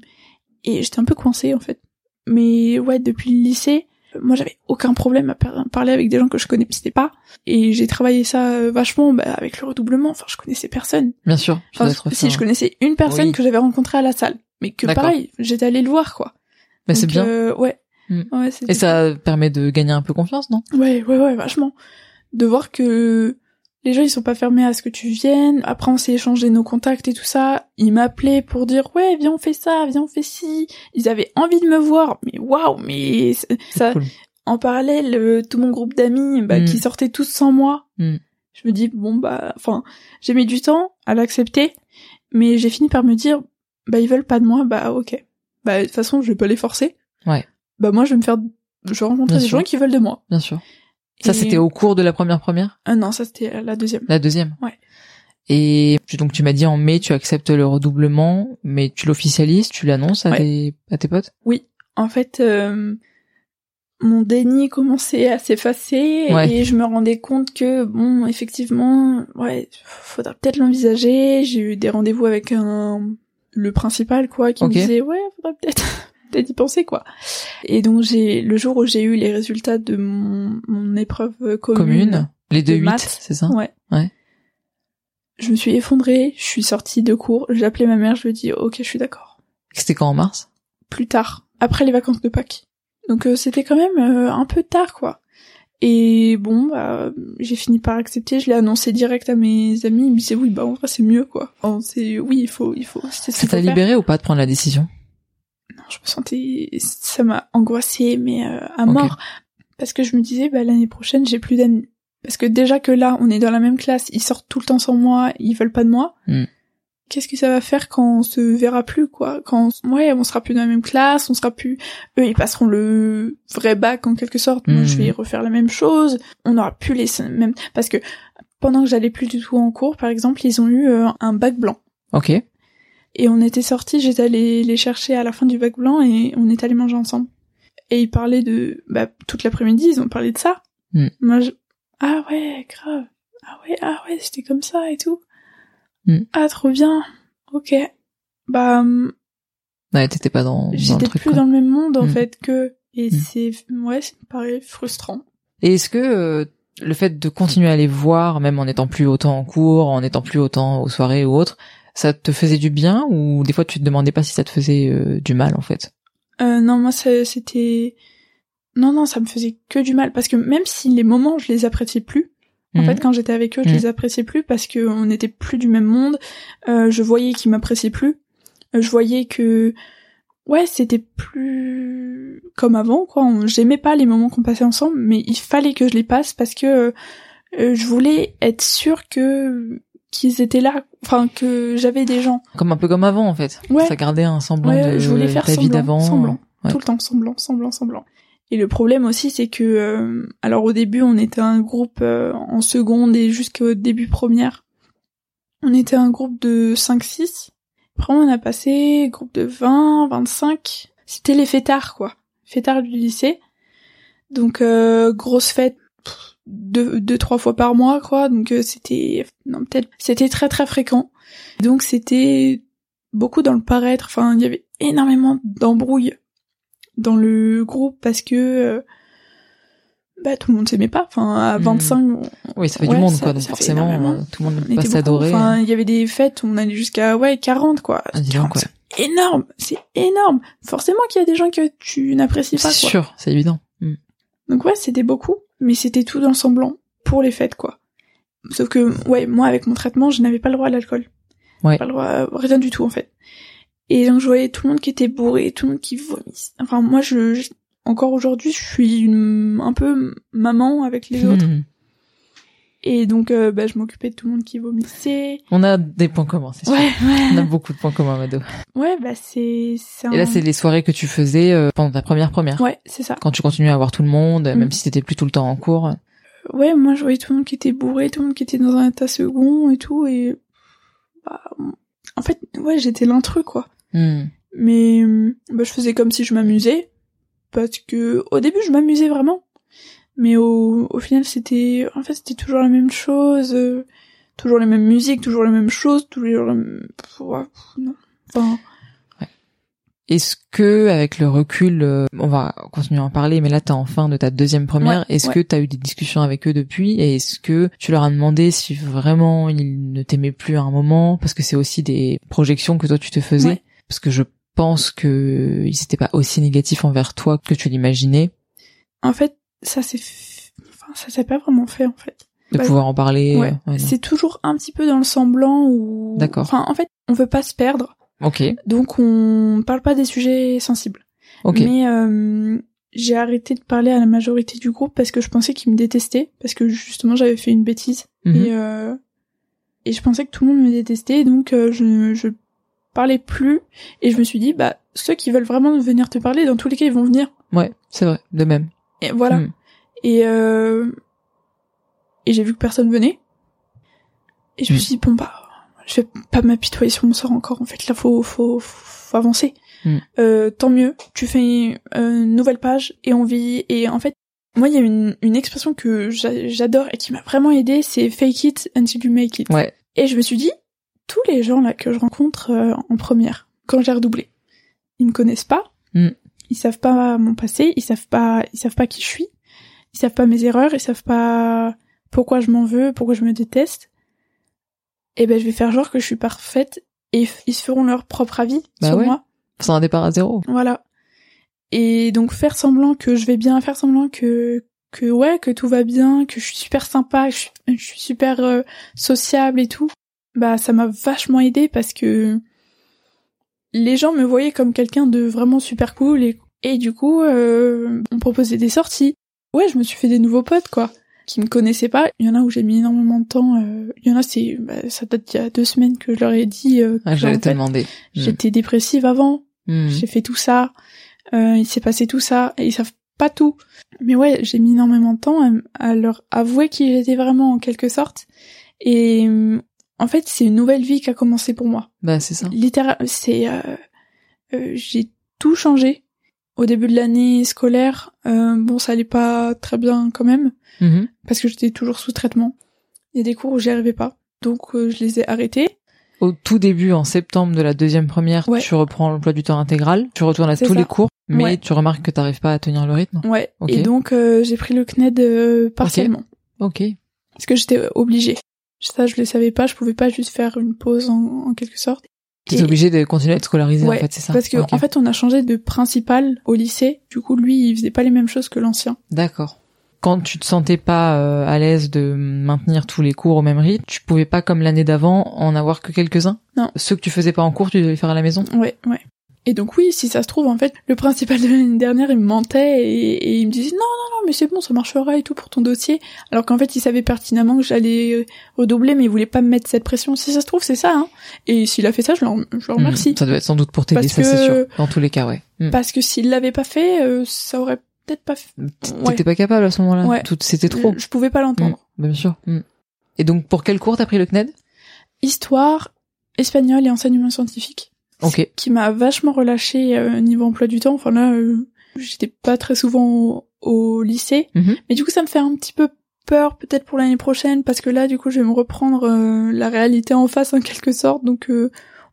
et j'étais un peu coincée en fait. Mais ouais, depuis le lycée, Moi, j'avais aucun problème à par- parler avec des gens que je connaissais pas. Et j'ai travaillé ça euh, vachement bah, avec le redoublement. Enfin, je connaissais personne. Bien sûr. Enfin, si, je connaissais une personne Oui. que j'avais rencontrée à la salle. Mais que pareil, j'étais allée le voir, quoi. Mais c'est bien. euh, ouais. Mm. ouais c'était Et ça permet de gagner un peu confiance, non? Ouais, ouais, ouais, vachement. De voir que les gens, ils sont pas fermés à ce que tu viennes. Après, on s'est échangé nos contacts et tout ça. Ils m'appelaient pour dire, ouais, viens, on fait ça, viens, on fait ci. Ils avaient envie de me voir. Mais waouh, mais ça, Cool. en parallèle, euh, tout mon groupe d'amis, bah, Mm. qui sortaient tous sans moi. Mm. Je me dis, bon, bah, enfin, j'ai mis du temps à l'accepter. Mais j'ai fini par me dire, bah, ils veulent pas de moi, bah, ok. Bah, de toute façon, je vais pas les forcer. Ouais. Bah, moi, je vais me faire, je vais rencontrer Bien des sûr. gens qui veulent de moi. Bien sûr. Ça, c'était au cours de la première première? Ah non, ça c'était la deuxième. La deuxième Ouais. Et donc tu m'as dit en mai, tu acceptes le redoublement, mais tu l'officialises, tu l'annonces à, Ouais. tes, à tes potes? En fait, euh, mon déni commençait à s'effacer Ouais. et je me rendais compte que bon, effectivement, ouais, faudra peut-être l'envisager. J'ai eu des rendez-vous avec un le principal quoi qui me disait ouais, faudra peut-être peut-être y penser quoi. Et donc j'ai le jour où j'ai eu les résultats de mon, mon épreuve commune, Commune Les deux de huit, c'est ça? Ouais. Ouais. Je me suis effondrée, je suis sortie de cours, j'ai appelé ma mère, je lui ai dit OK, je suis d'accord. C'était quand en mars? Plus tard, après les vacances de Pâques. Donc euh, c'était quand même euh, un peu tard, quoi. Et bon, bah, j'ai fini par accepter. Je l'ai annoncé direct à mes amis. Ils me disaient oui, bah en vrai c'est mieux, quoi. Enfin, c'est oui, il faut, il faut. Ça t'a libéré ou pas de prendre la décision? Non, je me sentais, ça m'a angoissée, mais euh, à mort, parce que je me disais bah l'année prochaine j'ai plus d'amis. Parce que déjà que là, on est dans la même classe, ils sortent tout le temps sans moi, ils veulent pas de moi. Hmm. Qu'est-ce que ça va faire quand on se verra plus, quoi Quand ouais, on sera plus dans la même classe, on sera plus. Eux, ils passeront le vrai bac en quelque sorte. Moi, Hmm. je vais refaire la même chose. On n'aura plus les mêmes. Parce que pendant que j'allais plus du tout en cours, par exemple, ils ont eu euh, un bac blanc. Ok. Et on était sortis, j'étais allée les chercher à la fin du bac blanc et on est allés manger ensemble. Et ils parlaient de, bah, toute l'après-midi, ils ont parlé de ça. Hmm. Moi, je, ah ouais, grave. Ah ouais, ah ouais, c'était comme ça et tout. Hmm. Ah, trop bien. Ok. Bah, hum, Ouais, t'étais pas dans, j'étais plus quoi. dans le même monde, en Hmm. fait, que, et Hmm. c'est, ouais, ça me paraît frustrant. Et est-ce que euh, le fait de continuer à les voir, même en étant plus autant en cours, en étant plus autant aux soirées ou autres, ça te faisait du bien ou des fois tu te demandais pas si ça te faisait euh, du mal en fait? Euh, non, moi, ça- c'était, non, non, ça me faisait que du mal, parce que même si les moments, je les appréciais plus, En Mhm. fait, quand j'étais avec eux, je Mhm. les appréciais plus parce que on n'était plus du même monde. Euh, je voyais qu'ils m'appréciaient plus. Euh, je voyais que, ouais, c'était plus comme avant, quoi. J'aimais pas les moments qu'on passait ensemble, mais il fallait que je les passe parce que euh, je voulais être sûre que qu'ils étaient là, enfin que j'avais des gens. Comme un peu comme avant en fait. Ouais. Ça gardait un semblant Ouais, de je voulais faire ta vie d'avant. semblant. Ouais. Tout le temps, semblant, semblant, semblant. Et le problème aussi, c'est que, euh, alors au début, on était un groupe euh, en seconde et jusqu'au début première. On était un groupe de 5-6. Après, on a passé groupe de 20, 25. C'était les fêtards, quoi. Fêtards du lycée. Donc, euh, grosse fête, deux, deux, trois fois par mois, quoi. Donc, euh, c'était, non, peut-être, c'était très, très fréquent. Donc, c'était beaucoup dans le paraître. Enfin, il y avait énormément d'embrouilles dans le groupe parce que euh, bah tout le monde s'aimait pas. Enfin, à Hmm. 25, on, Oui, ça fait Ouais, du monde ça- quoi, donc forcément tout le monde pas s'adorer. Enfin, il y avait des fêtes où on allait jusqu'à ouais 40 quoi. Ah, dis donc, ouais. C'est énorme, c'est énorme. Forcément qu'il y a des gens que tu n'apprécies pas. C'est Quoi. sûr, c'est évident. Mm. Donc ouais, c'était beaucoup, mais c'était tout dans le semblant pour les fêtes quoi. Sauf que ouais, moi avec mon traitement, je n'avais pas le droit à l'alcool. Ouais. Pas le droit à rien du tout en fait. Et donc je voyais tout le monde qui était bourré, tout le monde qui vomissait. Enfin moi je, je- encore aujourd'hui, je suis une- un peu maman avec les autres. Mhm. Et donc euh, bah, je m'occupais de tout le monde qui vomissait. On a des points communs, c'est sûr. Ouais, On a beaucoup de points communs, Mado. Ouais, bah c'est Et là, c'est les soirées que tu faisais euh, pendant ta première première. Ouais, c'est ça. Quand tu continuais à voir tout le monde, Mm. même si t'étais plus tout le temps en cours. Ouais, moi je voyais tout le monde qui était bourré, tout le monde qui était dans un état second et tout et bah, en fait, ouais, j'étais l'intrus quoi. Mm. Mais euh, bah, je faisais comme si je m'amusais parce que au début je m'amusais vraiment, mais au, au final c'était en fait c'était toujours la même chose, euh, toujours les mêmes musiques, toujours les mêmes choses, toujours ouais, pff, non. Enfin, Ouais. Est-ce que, avec le recul, euh, on va continuer à en parler, mais là t'es en fin de ta deuxième première. Ouais, est-ce que t'as eu des discussions avec eux depuis? Et est-ce que tu leur as demandé si vraiment ils ne t'aimaient plus à un moment? Parce que c'est aussi des projections que toi tu te faisais. Parce que je pense que ils étaient pas aussi négatifs envers toi que tu l'imaginais En fait, ça s'est, f- enfin, ça s'est pas vraiment fait en fait. de Bah, pouvoir en parler. Ouais. euh, ouais, c'est toujours un petit peu dans le semblant ou. D'accord. Enfin, en fait, on veut pas se perdre, Ok, donc on parle pas des sujets sensibles. ok, Mais euh, j'ai arrêté de parler à la majorité du groupe parce que je pensais qu'ils me détestaient, parce que justement j'avais fait une bêtise Mhm. et euh, et je pensais que tout le monde me détestait, donc euh, je je parlais plus et je me suis dit bah ceux qui veulent vraiment venir te parler, dans tous les cas ils vont venir. ouais, c'est vrai, de même. Et voilà. Mhm. Et euh, et j'ai vu que personne venait et je me Mhm. suis dit bon bah je vais pas m'apitoyer sur mon sort encore. En fait là faut faut faut avancer. Mm. Euh, tant mieux. Tu fais une nouvelle page et on vit. Et en fait, moi, il y a une, une expression que j'a- j'adore et qui m'a vraiment aidé, c'est fake it until you make it. Ouais, Et je me suis dit, tous les gens là que je rencontre euh, en première, quand j'ai redoublé, ils me connaissent pas, Mm. ils savent pas mon passé, ils savent pas, ils savent pas qui je suis, ils savent pas mes erreurs, ils savent pas pourquoi je m'en veux, pourquoi je me déteste. Et ben, je vais faire genre que je suis parfaite et ils se feront leur propre avis Bah sur ouais. moi. c'est un départ à zéro. Voilà. Et donc faire semblant que je vais bien, faire semblant que que ouais, que tout va bien, que je suis super sympa, que je suis, je suis super euh, sociable et tout. Bah ça m'a vachement aidé parce que les gens me voyaient comme quelqu'un de vraiment super cool et et du coup euh, on proposait des sorties. Ouais, je me suis fait des nouveaux potes quoi qui me connaissaient pas. Il y en a où j'ai mis énormément de temps. euh, il y en a c'est bah, ça date d'il y a deux semaines que je leur ai dit euh, Ah, j'allais en te fait, demander. Mm. j'étais dépressive avant Mm. j'ai fait tout ça, euh, il s'est passé tout ça, et ils savent pas tout. Mais ouais, j'ai mis énormément de temps à, à leur avouer qui j'étais vraiment en quelque sorte. Et en fait, c'est une nouvelle vie qui a commencé pour moi. Bah c'est ça. Littéral, c'est euh, euh, j'ai tout changé. Au début de l'année scolaire, euh, bon, ça allait pas très bien quand même Mhm. parce que j'étais toujours sous traitement. Il y a des cours où j'y arrivais pas, donc je les ai arrêtés. Au tout début, en septembre de la deuxième première, Ouais. tu reprends l'emploi du temps intégral, tu retournes à C'est tous ça. les cours, mais Ouais. tu remarques que t'arrives pas à tenir le rythme. Ouais. Ok. Et donc j'ai pris le CNED partiellement. Ok. parce que j'étais obligée. Ça, je le savais pas, je pouvais pas juste faire une pause en, en quelque sorte. Tu es obligé de continuer à être scolarisé Ouais, en fait, c'est ça Parce que en fait, on a changé de principal au lycée. Du coup, lui, il faisait pas les mêmes choses que l'ancien. D'accord. Quand tu te sentais pas euh, à l'aise de maintenir tous les cours au même rythme, tu pouvais pas comme l'année d'avant en avoir que quelques-uns? Non. Ceux que tu faisais pas en cours, tu devais les faire à la maison? Ouais, ouais. Et donc oui, si ça se trouve, en fait, le principal de l'année dernière, il me mentait et, et il me disait non, non, non, mais c'est bon, ça marchera et tout pour ton dossier. Alors qu'en fait, il savait pertinemment que j'allais euh, redoubler, mais il voulait pas me mettre cette pression. Si ça se trouve, c'est ça. Hein. Et s'il a fait ça, je le, je le remercie. Hmm, Ça doit être sans doute pour t'aider, ça c'est sûr. Dans tous les cas, ouais. Hmm. Parce que s'il l'avait pas fait, euh, ça aurait peut-être pas fait. T'étais pas capable à ce moment-là Ouais. C'était trop. Je pouvais pas l'entendre. Hmm, Bien sûr. Hmm. Et donc, pour quel cours t'as pris le CNED histoire, espagnol et enseignement scientifique. Ok. Qui m'a vachement relâché euh, niveau emploi du temps. Enfin là, euh, j'étais pas très souvent au, au lycée. Mhm. Mais du coup, ça me fait un petit peu peur peut-être pour l'année prochaine parce que là, du coup, je vais me reprendre euh, la réalité en face en quelque sorte. Donc, euh,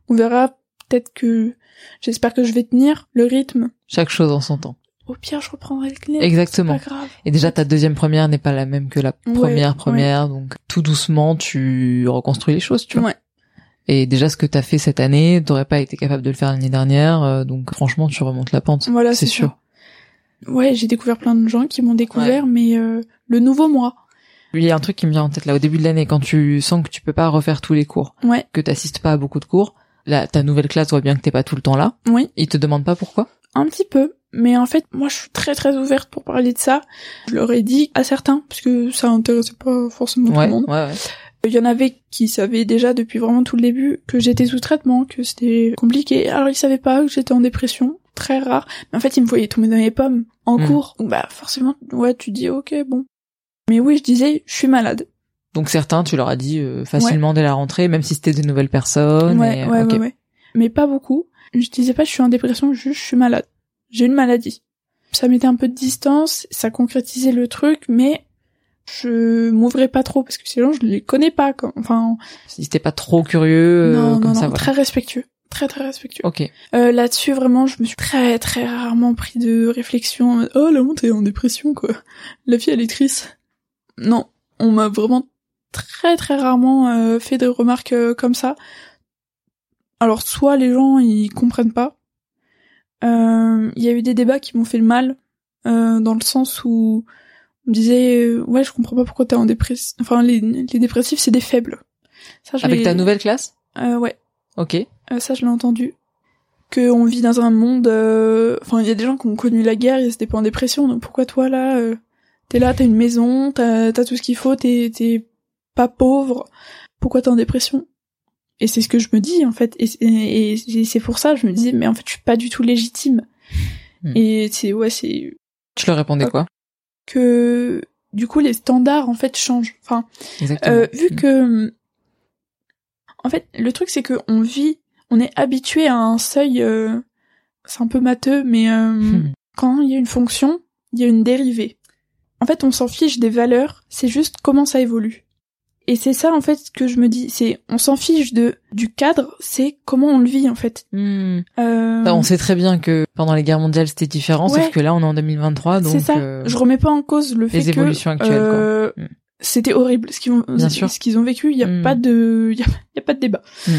on verra peut-être que j'espère que je vais tenir le rythme. Chaque chose en son temps. Au pire, je reprendrai le CNED. Exactement. Pas grave. Et déjà, ta deuxième première n'est pas la même que la Ouais, première ouais. première, donc tout doucement, tu reconstruis les choses, tu vois. Ouais. Et déjà, ce que t'as fait cette année, t'aurais pas été capable de le faire l'année dernière, euh, donc franchement, tu remontes la pente. Voilà, c'est sûr. ça. Ouais, j'ai découvert plein de gens qui m'ont découvert, mais euh, le nouveau moi. Il y a un truc qui me vient en tête là, au début de l'année, quand tu sens que tu peux pas refaire tous les cours, Ouais, que t'assistes pas à beaucoup de cours, là, ta nouvelle classe voit bien que t'es pas tout le temps là. oui. Ils te demandent pas pourquoi? Un petit peu, mais en fait, moi, je suis très très ouverte pour parler de ça. Je leur ai dit à certains, parce que ça intéressait pas forcément tout le monde. ouais, ouais. Il y en avait qui savaient déjà depuis vraiment tout le début que j'étais sous traitement, que c'était compliqué. Alors ils savaient pas que j'étais en dépression, très rare. Mais en fait, ils me voyaient tomber dans les pommes en Mm. cours. Donc bah forcément, ouais, tu dis ok, bon. Mais oui, je disais, je suis malade. Donc certains, tu leur as dit euh, facilement dès la rentrée, même si c'était des nouvelles personnes. ouais, et, ouais, ok. ouais, ouais. Mais pas beaucoup. Je disais pas je suis en dépression, juste je suis malade. J'ai une maladie. Ça mettait un peu de distance, ça concrétisait le truc, mais je m'ouvrais pas trop parce que ces gens je les connais pas. Quoi. Enfin, Si t'es pas trop curieux, euh, non, comme non, ça, non, voilà. très respectueux. très très respectueux. Ok. Euh, Là-dessus, vraiment, je me suis très très rarement pris de réflexion. Oh, la honte est en dépression, quoi. La fille, elle est triste. Non, on m'a vraiment très très rarement euh, fait des remarques euh, comme ça. Alors, soit les gens, ils comprennent pas. Euh, Il y a eu des débats qui m'ont fait le mal, euh, dans le sens où me disait, euh, ouais, je comprends pas pourquoi t'es en dépression. Enfin, les, les dépressifs, c'est des faibles. Ça, je Avec ta nouvelle classe Euh, ouais. Ok. Euh, ça, je l'ai entendu. Que on vit dans un monde. euh, Enfin, il y a des gens qui ont connu la guerre, ils étaient pas en dépression. Donc pourquoi toi là, euh, t'es là, t'as une maison, t'as as tout ce qu'il faut, t'es t'es pas pauvre. Pourquoi t'es en dépression? Et c'est ce que je me dis en fait. Et, c'est- et, et c'est pour ça, je me dis, mais en fait, je suis pas du tout légitime. Hmm. Et c'est ouais, c'est Tu leur répondais quoi? Que du coup les standards en fait changent. Enfin, euh, vu que, en fait, le truc c'est que on vit, on est habitué à un seuil, euh, c'est un peu matheux, mais euh, Hmm. quand il y a une fonction, il y a une dérivée. En fait, on s'en fiche des valeurs, c'est juste comment ça évolue. Et c'est ça en fait que je me dis, c'est on s'en fiche de du cadre, c'est comment on le vit en fait. Hmm. Euh, Bah, on sait très bien que pendant les guerres mondiales c'était différent, Ouais. sauf que là on est en 2023, donc c'est ça. euh, Je remets pas en cause le fait les que évolutions actuelles, quoi. euh, Mm. c'était horrible ce qu'ils ont Bien sûr. ce qu'ils ont vécu. Il y a Mm. pas de il y a, il y a pas de débat. Mm.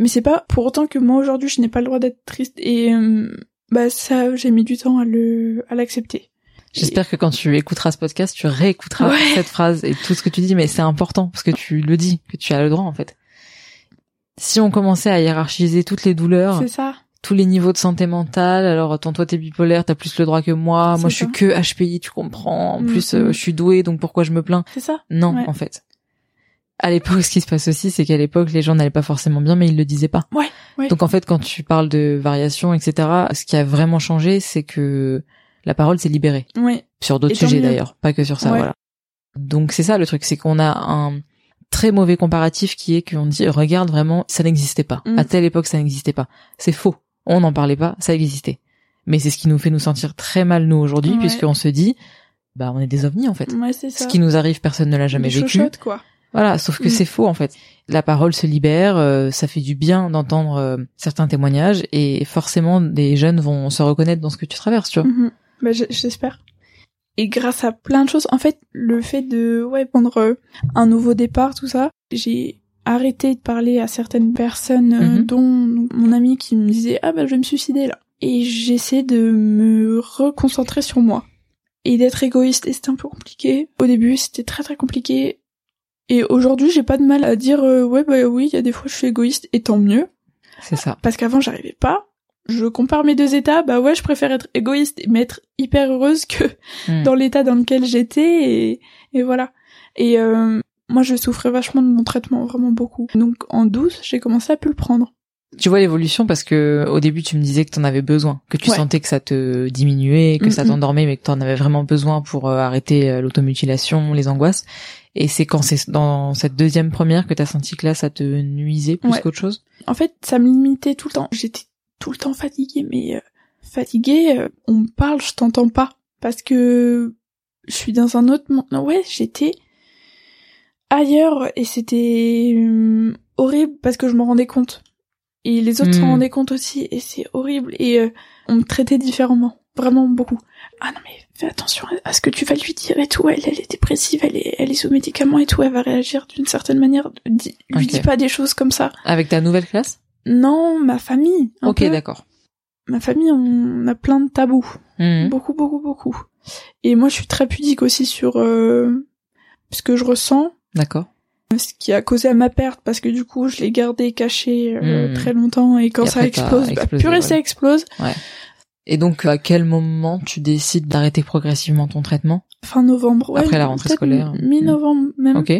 Mais c'est pas pour autant que moi aujourd'hui je n'ai pas le droit d'être triste et euh, bah ça j'ai mis du temps à le à l'accepter. J'espère que quand tu écouteras ce podcast, tu réécouteras Ouais. cette phrase et tout ce que tu dis, mais c'est important parce que tu le dis, que tu as le droit en fait. Si on commençait à hiérarchiser toutes les douleurs, C'est ça. tous les niveaux de santé mentale, alors attends toi t'es bipolaire, t'as plus le droit que moi, moi je suis que HPI, tu comprends, en Mm, plus mm. euh, je suis douée donc pourquoi je me plains? C'est ça. Non Ouais. en fait. À l'époque, ce qui se passe aussi, c'est qu'à l'époque, les gens n'allaient pas forcément bien, mais ils le disaient pas. Ouais, ouais. Donc en fait, quand tu parles de variation, etc., ce qui a vraiment changé, c'est que la parole s'est libérée sur d'autres sujets d'ailleurs, pas que sur ça, Ouais. voilà. Donc c'est ça le truc, c'est qu'on a un très mauvais comparatif qui est qu'on dit regarde vraiment ça n'existait pas. Mm. À telle époque ça n'existait pas. C'est faux. On n'en parlait pas, ça existait. Mais c'est ce qui nous fait nous sentir très mal nous aujourd'hui Ouais. puisqu'on se dit bah on est des ovnis en fait. Ouais, c'est ça. Ce qui nous arrive personne ne l'a jamais vécu. quoi. Voilà, sauf que Mm. c'est faux en fait. La parole se libère, euh, ça fait du bien d'entendre euh, certains témoignages et forcément des jeunes vont se reconnaître dans ce que tu traverses, tu vois. Mhm. Bah, j'espère. Et grâce à plein de choses, en fait, le fait de ouais prendre euh, un nouveau départ, tout ça, j'ai arrêté de parler à certaines personnes, euh, Mhm. dont mon ami qui me disait ah bah je vais me suicider là. Et j'essaie de me reconcentrer sur moi et d'être égoïste. Et c'était un peu compliqué. Au début, c'était très très compliqué. Et aujourd'hui, j'ai pas de mal à dire euh, ouais bah oui, il y a des fois je suis égoïste et tant mieux C'est ça. parce qu'avant j'arrivais pas. Je compare mes deux états, bah ouais, je préfère être égoïste mais être hyper heureuse que Mm. dans l'état dans lequel j'étais et, et voilà. Et euh, moi je souffrais vachement de mon traitement, vraiment beaucoup. Donc en douce, j'ai commencé à plus le prendre. Tu vois l'évolution parce que au début tu me disais que t'en avais besoin, que tu Ouais. sentais que ça te diminuait, que Mm, ça mm. t'endormait, mais que t'en avais vraiment besoin pour euh, arrêter euh, l'automutilation, les angoisses. Et c'est quand c'est dans cette deuxième première que t'as senti que là ça te nuisait plus Ouais. qu'autre chose? En fait, ça me limitait tout le temps. J'étais tout le temps fatiguée, mais euh, fatiguée, euh, on me parle, je t'entends pas. Parce que je suis dans un autre monde. Ouais, j'étais ailleurs et c'était euh, horrible parce que je m'en rendais compte. Et les autres s'en Hmm. rendaient compte aussi et c'est horrible. Et euh, on me traitait différemment. Vraiment beaucoup. Ah non mais fais attention à ce que tu vas lui dire et tout. Elle, elle est dépressive, elle est, elle est sous médicaments et tout. Elle va réagir d'une certaine manière. Dis, lui dis pas des choses comme ça. Avec ta nouvelle classe? Non, ma famille. un Ok, peu. d'accord. Ma famille, on a plein de tabous. Mhm. Beaucoup, beaucoup, beaucoup. Et moi, je suis très pudique aussi sur euh, ce que je ressens, D'accord. ce qui a causé à ma perte, parce que du coup, je l'ai gardé caché euh, Hmm. très longtemps, et quand Et ça explose, bah, purée, ça explose. Et donc à quel moment tu décides d'arrêter progressivement ton traitement? Fin novembre. Ouais, Après la rentrée scolaire. Mi-novembre même. Ok.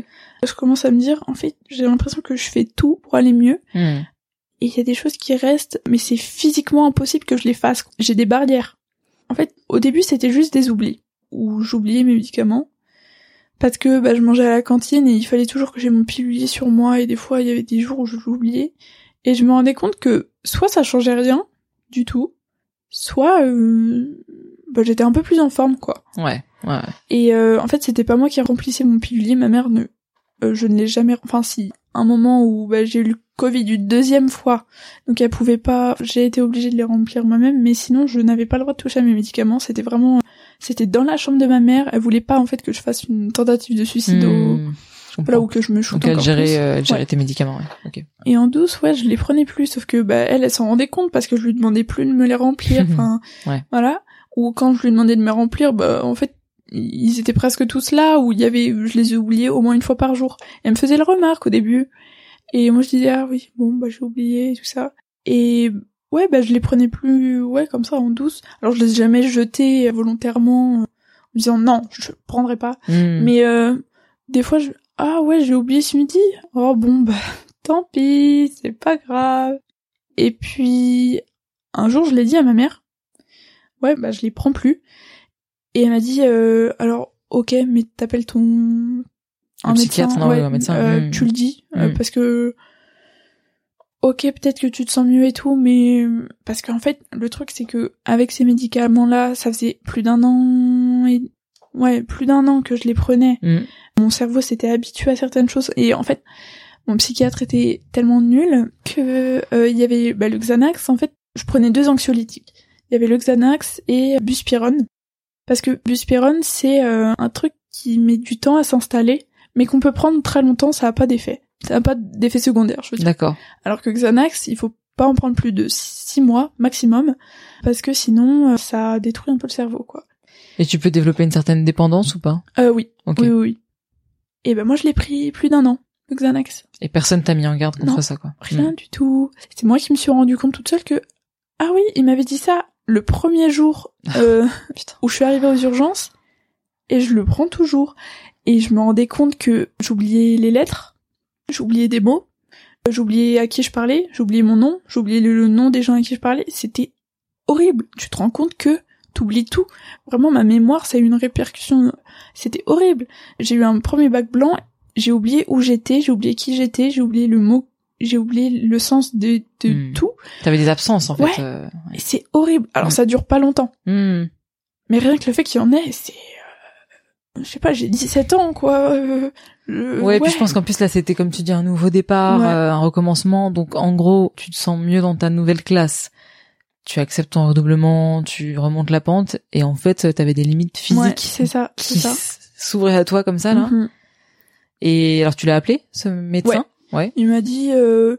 Je commence à me dire, en fait, j'ai l'impression que je fais tout pour aller mieux. Mhm. Et il y a des choses qui restent, mais c'est physiquement impossible que je les fasse. J'ai des barrières. En fait, au début, c'était juste des oublis. Où j'oubliais mes médicaments. Parce que bah, je mangeais à la cantine et il fallait toujours que j'ai mon pilulier sur moi. Et des fois, il y avait des jours où je l'oubliais. Et je me rendais compte que soit ça changeait rien du tout, soit euh, bah, j'étais un peu plus en forme, quoi. Ouais. Ouais. Et euh, en fait, c'était pas moi qui remplissais mon pilulier. Ma mère ne... euh, je ne l'ai jamais... Enfin, si... un moment où bah, j'ai eu le Covid une deuxième fois, donc elle pouvait pas, j'ai été obligée de les remplir moi-même, mais sinon je n'avais pas le droit de toucher à mes médicaments, c'était vraiment, c'était dans la chambre de ma mère, elle voulait pas en fait que je fasse une tentative de suicide au, Hmm, voilà, ou que je me shoot Donc elle encore gérait, plus. euh, elle gérait Ouais. tes médicaments. Ouais. Et en douce, ouais, je les prenais plus, sauf que bah elle, elle s'en rendait compte parce que je lui demandais plus de me les remplir, enfin, Ouais. voilà. Ou quand je lui demandais de me remplir, bah en fait, ils étaient presque tous là, ou il y avait, je les ai oubliés au moins une fois par jour. Elle me faisait la remarque au début, et moi je disais ah oui, bon bah j'ai oublié et tout ça. Et ouais, bah je les prenais plus, ouais, comme ça en douce. Alors je les ai jamais jetés volontairement, en me disant non, je prendrai pas. Hmm. Mais euh, des fois, je... ah ouais, j'ai oublié ce midi. Oh bon, bah tant pis, c'est pas grave. Et puis un jour, je l'ai dit à ma mère. Ouais, bah je les prends plus. Et elle m'a dit, euh, alors ok, mais t'appelles ton Un psychiatre, non, ouais, un médecin, euh, tu le dis euh, parce que ok, peut-être que tu te sens mieux et tout, mais parce qu'en fait, le truc c'est que avec ces médicaments-là, ça faisait plus d'un an et ouais, plus d'un an que je les prenais. Hmm. Mon cerveau s'était habitué à certaines choses et en fait, mon psychiatre était tellement nul que euh, il y avait bah, le Xanax. En fait, je prenais deux anxiolytiques. Il y avait le Xanax et Buspirone parce que Buspirone c'est euh, un truc qui met du temps à s'installer, mais qu'on peut prendre très longtemps, ça a pas d'effet. Ça a pas d'effet secondaire, je veux dire. D'accord. Alors que Xanax, il faut pas en prendre plus de six mois maximum, parce que sinon, euh, ça détruit un peu le cerveau, quoi. Et tu peux développer une certaine dépendance ou pas? Euh, oui. Ok. Oui, oui, oui. Et ben moi, je l'ai pris plus d'un an, le Xanax. Et personne t'a mis en garde contre Non. ça, quoi. Rien Hmm. du tout. C'est moi qui me suis rendu compte toute seule que, ah oui, il m'avait dit ça le premier jour euh, Putain. où je suis arrivée aux urgences, et je le prends toujours. Et je me rendais compte que j'oubliais les lettres, j'oubliais des mots, euh, j'oubliais à qui je parlais, j'oubliais mon nom, j'oubliais le, le nom des gens à qui je parlais. C'était horrible. Tu te rends compte que t'oublies tout. Vraiment, ma mémoire, ça a eu une répercussion. C'était horrible. J'ai eu un premier bac blanc, j'ai oublié où j'étais, j'ai oublié qui j'étais, j'ai oublié le mot, j'ai oublié le sens de, de Hmm. tout. T'avais des absences, en fait. Ouais. euh, Et c'est horrible. Alors Mm. ça dure pas longtemps. hmm. Mais rien que le fait qu'il y en ait, c'est... euh, Je sais pas, j'ai 17 ans, quoi. euh, le- Ouais, puis je pense qu'en plus là c'était comme tu dis un nouveau départ, Ouais. euh, un recommencement. Donc en gros, tu te sens mieux dans ta nouvelle classe. Tu acceptes ton redoublement, tu remontes la pente et en fait t'avais des limites Ouais, physiques c'est ça, qui s'ouvraient à toi comme ça là. Mhm. Et alors tu l'as appelé ce médecin? Ouais. Il m'a dit, euh,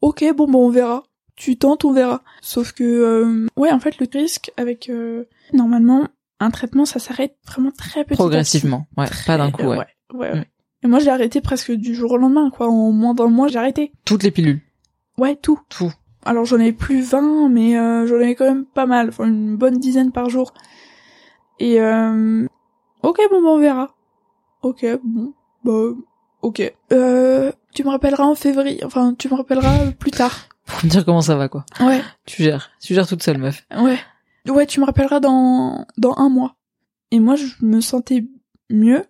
ok, bon, bon, on verra. Tu tentes, on verra. Sauf que, euh, ouais, en fait, le risque avec, euh, normalement, un traitement, ça s'arrête vraiment très petit. à Progressivement, ouais, pas d'un coup, ouais. Ouais, ouais, Mm. ouais. Et moi, j'ai arrêté presque du jour au lendemain, quoi. En moins d'un mois, j'ai arrêté. Toutes les pilules, Ouais, tout. tout. Alors, j'en avais plus 20, mais euh, j'en avais quand même pas mal. Enfin, une bonne dizaine par jour. Et, euh, ok, bon, bon, on verra. Ok, bon, bah, ok. Euh, tu me rappelleras en février. Enfin, tu me rappelleras plus tard. Pour me dire comment ça va quoi. Ouais, Tu gères, tu gères toute seule meuf. ouais. Ouais, tu me rappelleras dans, dans un mois. Et moi, je me sentais mieux.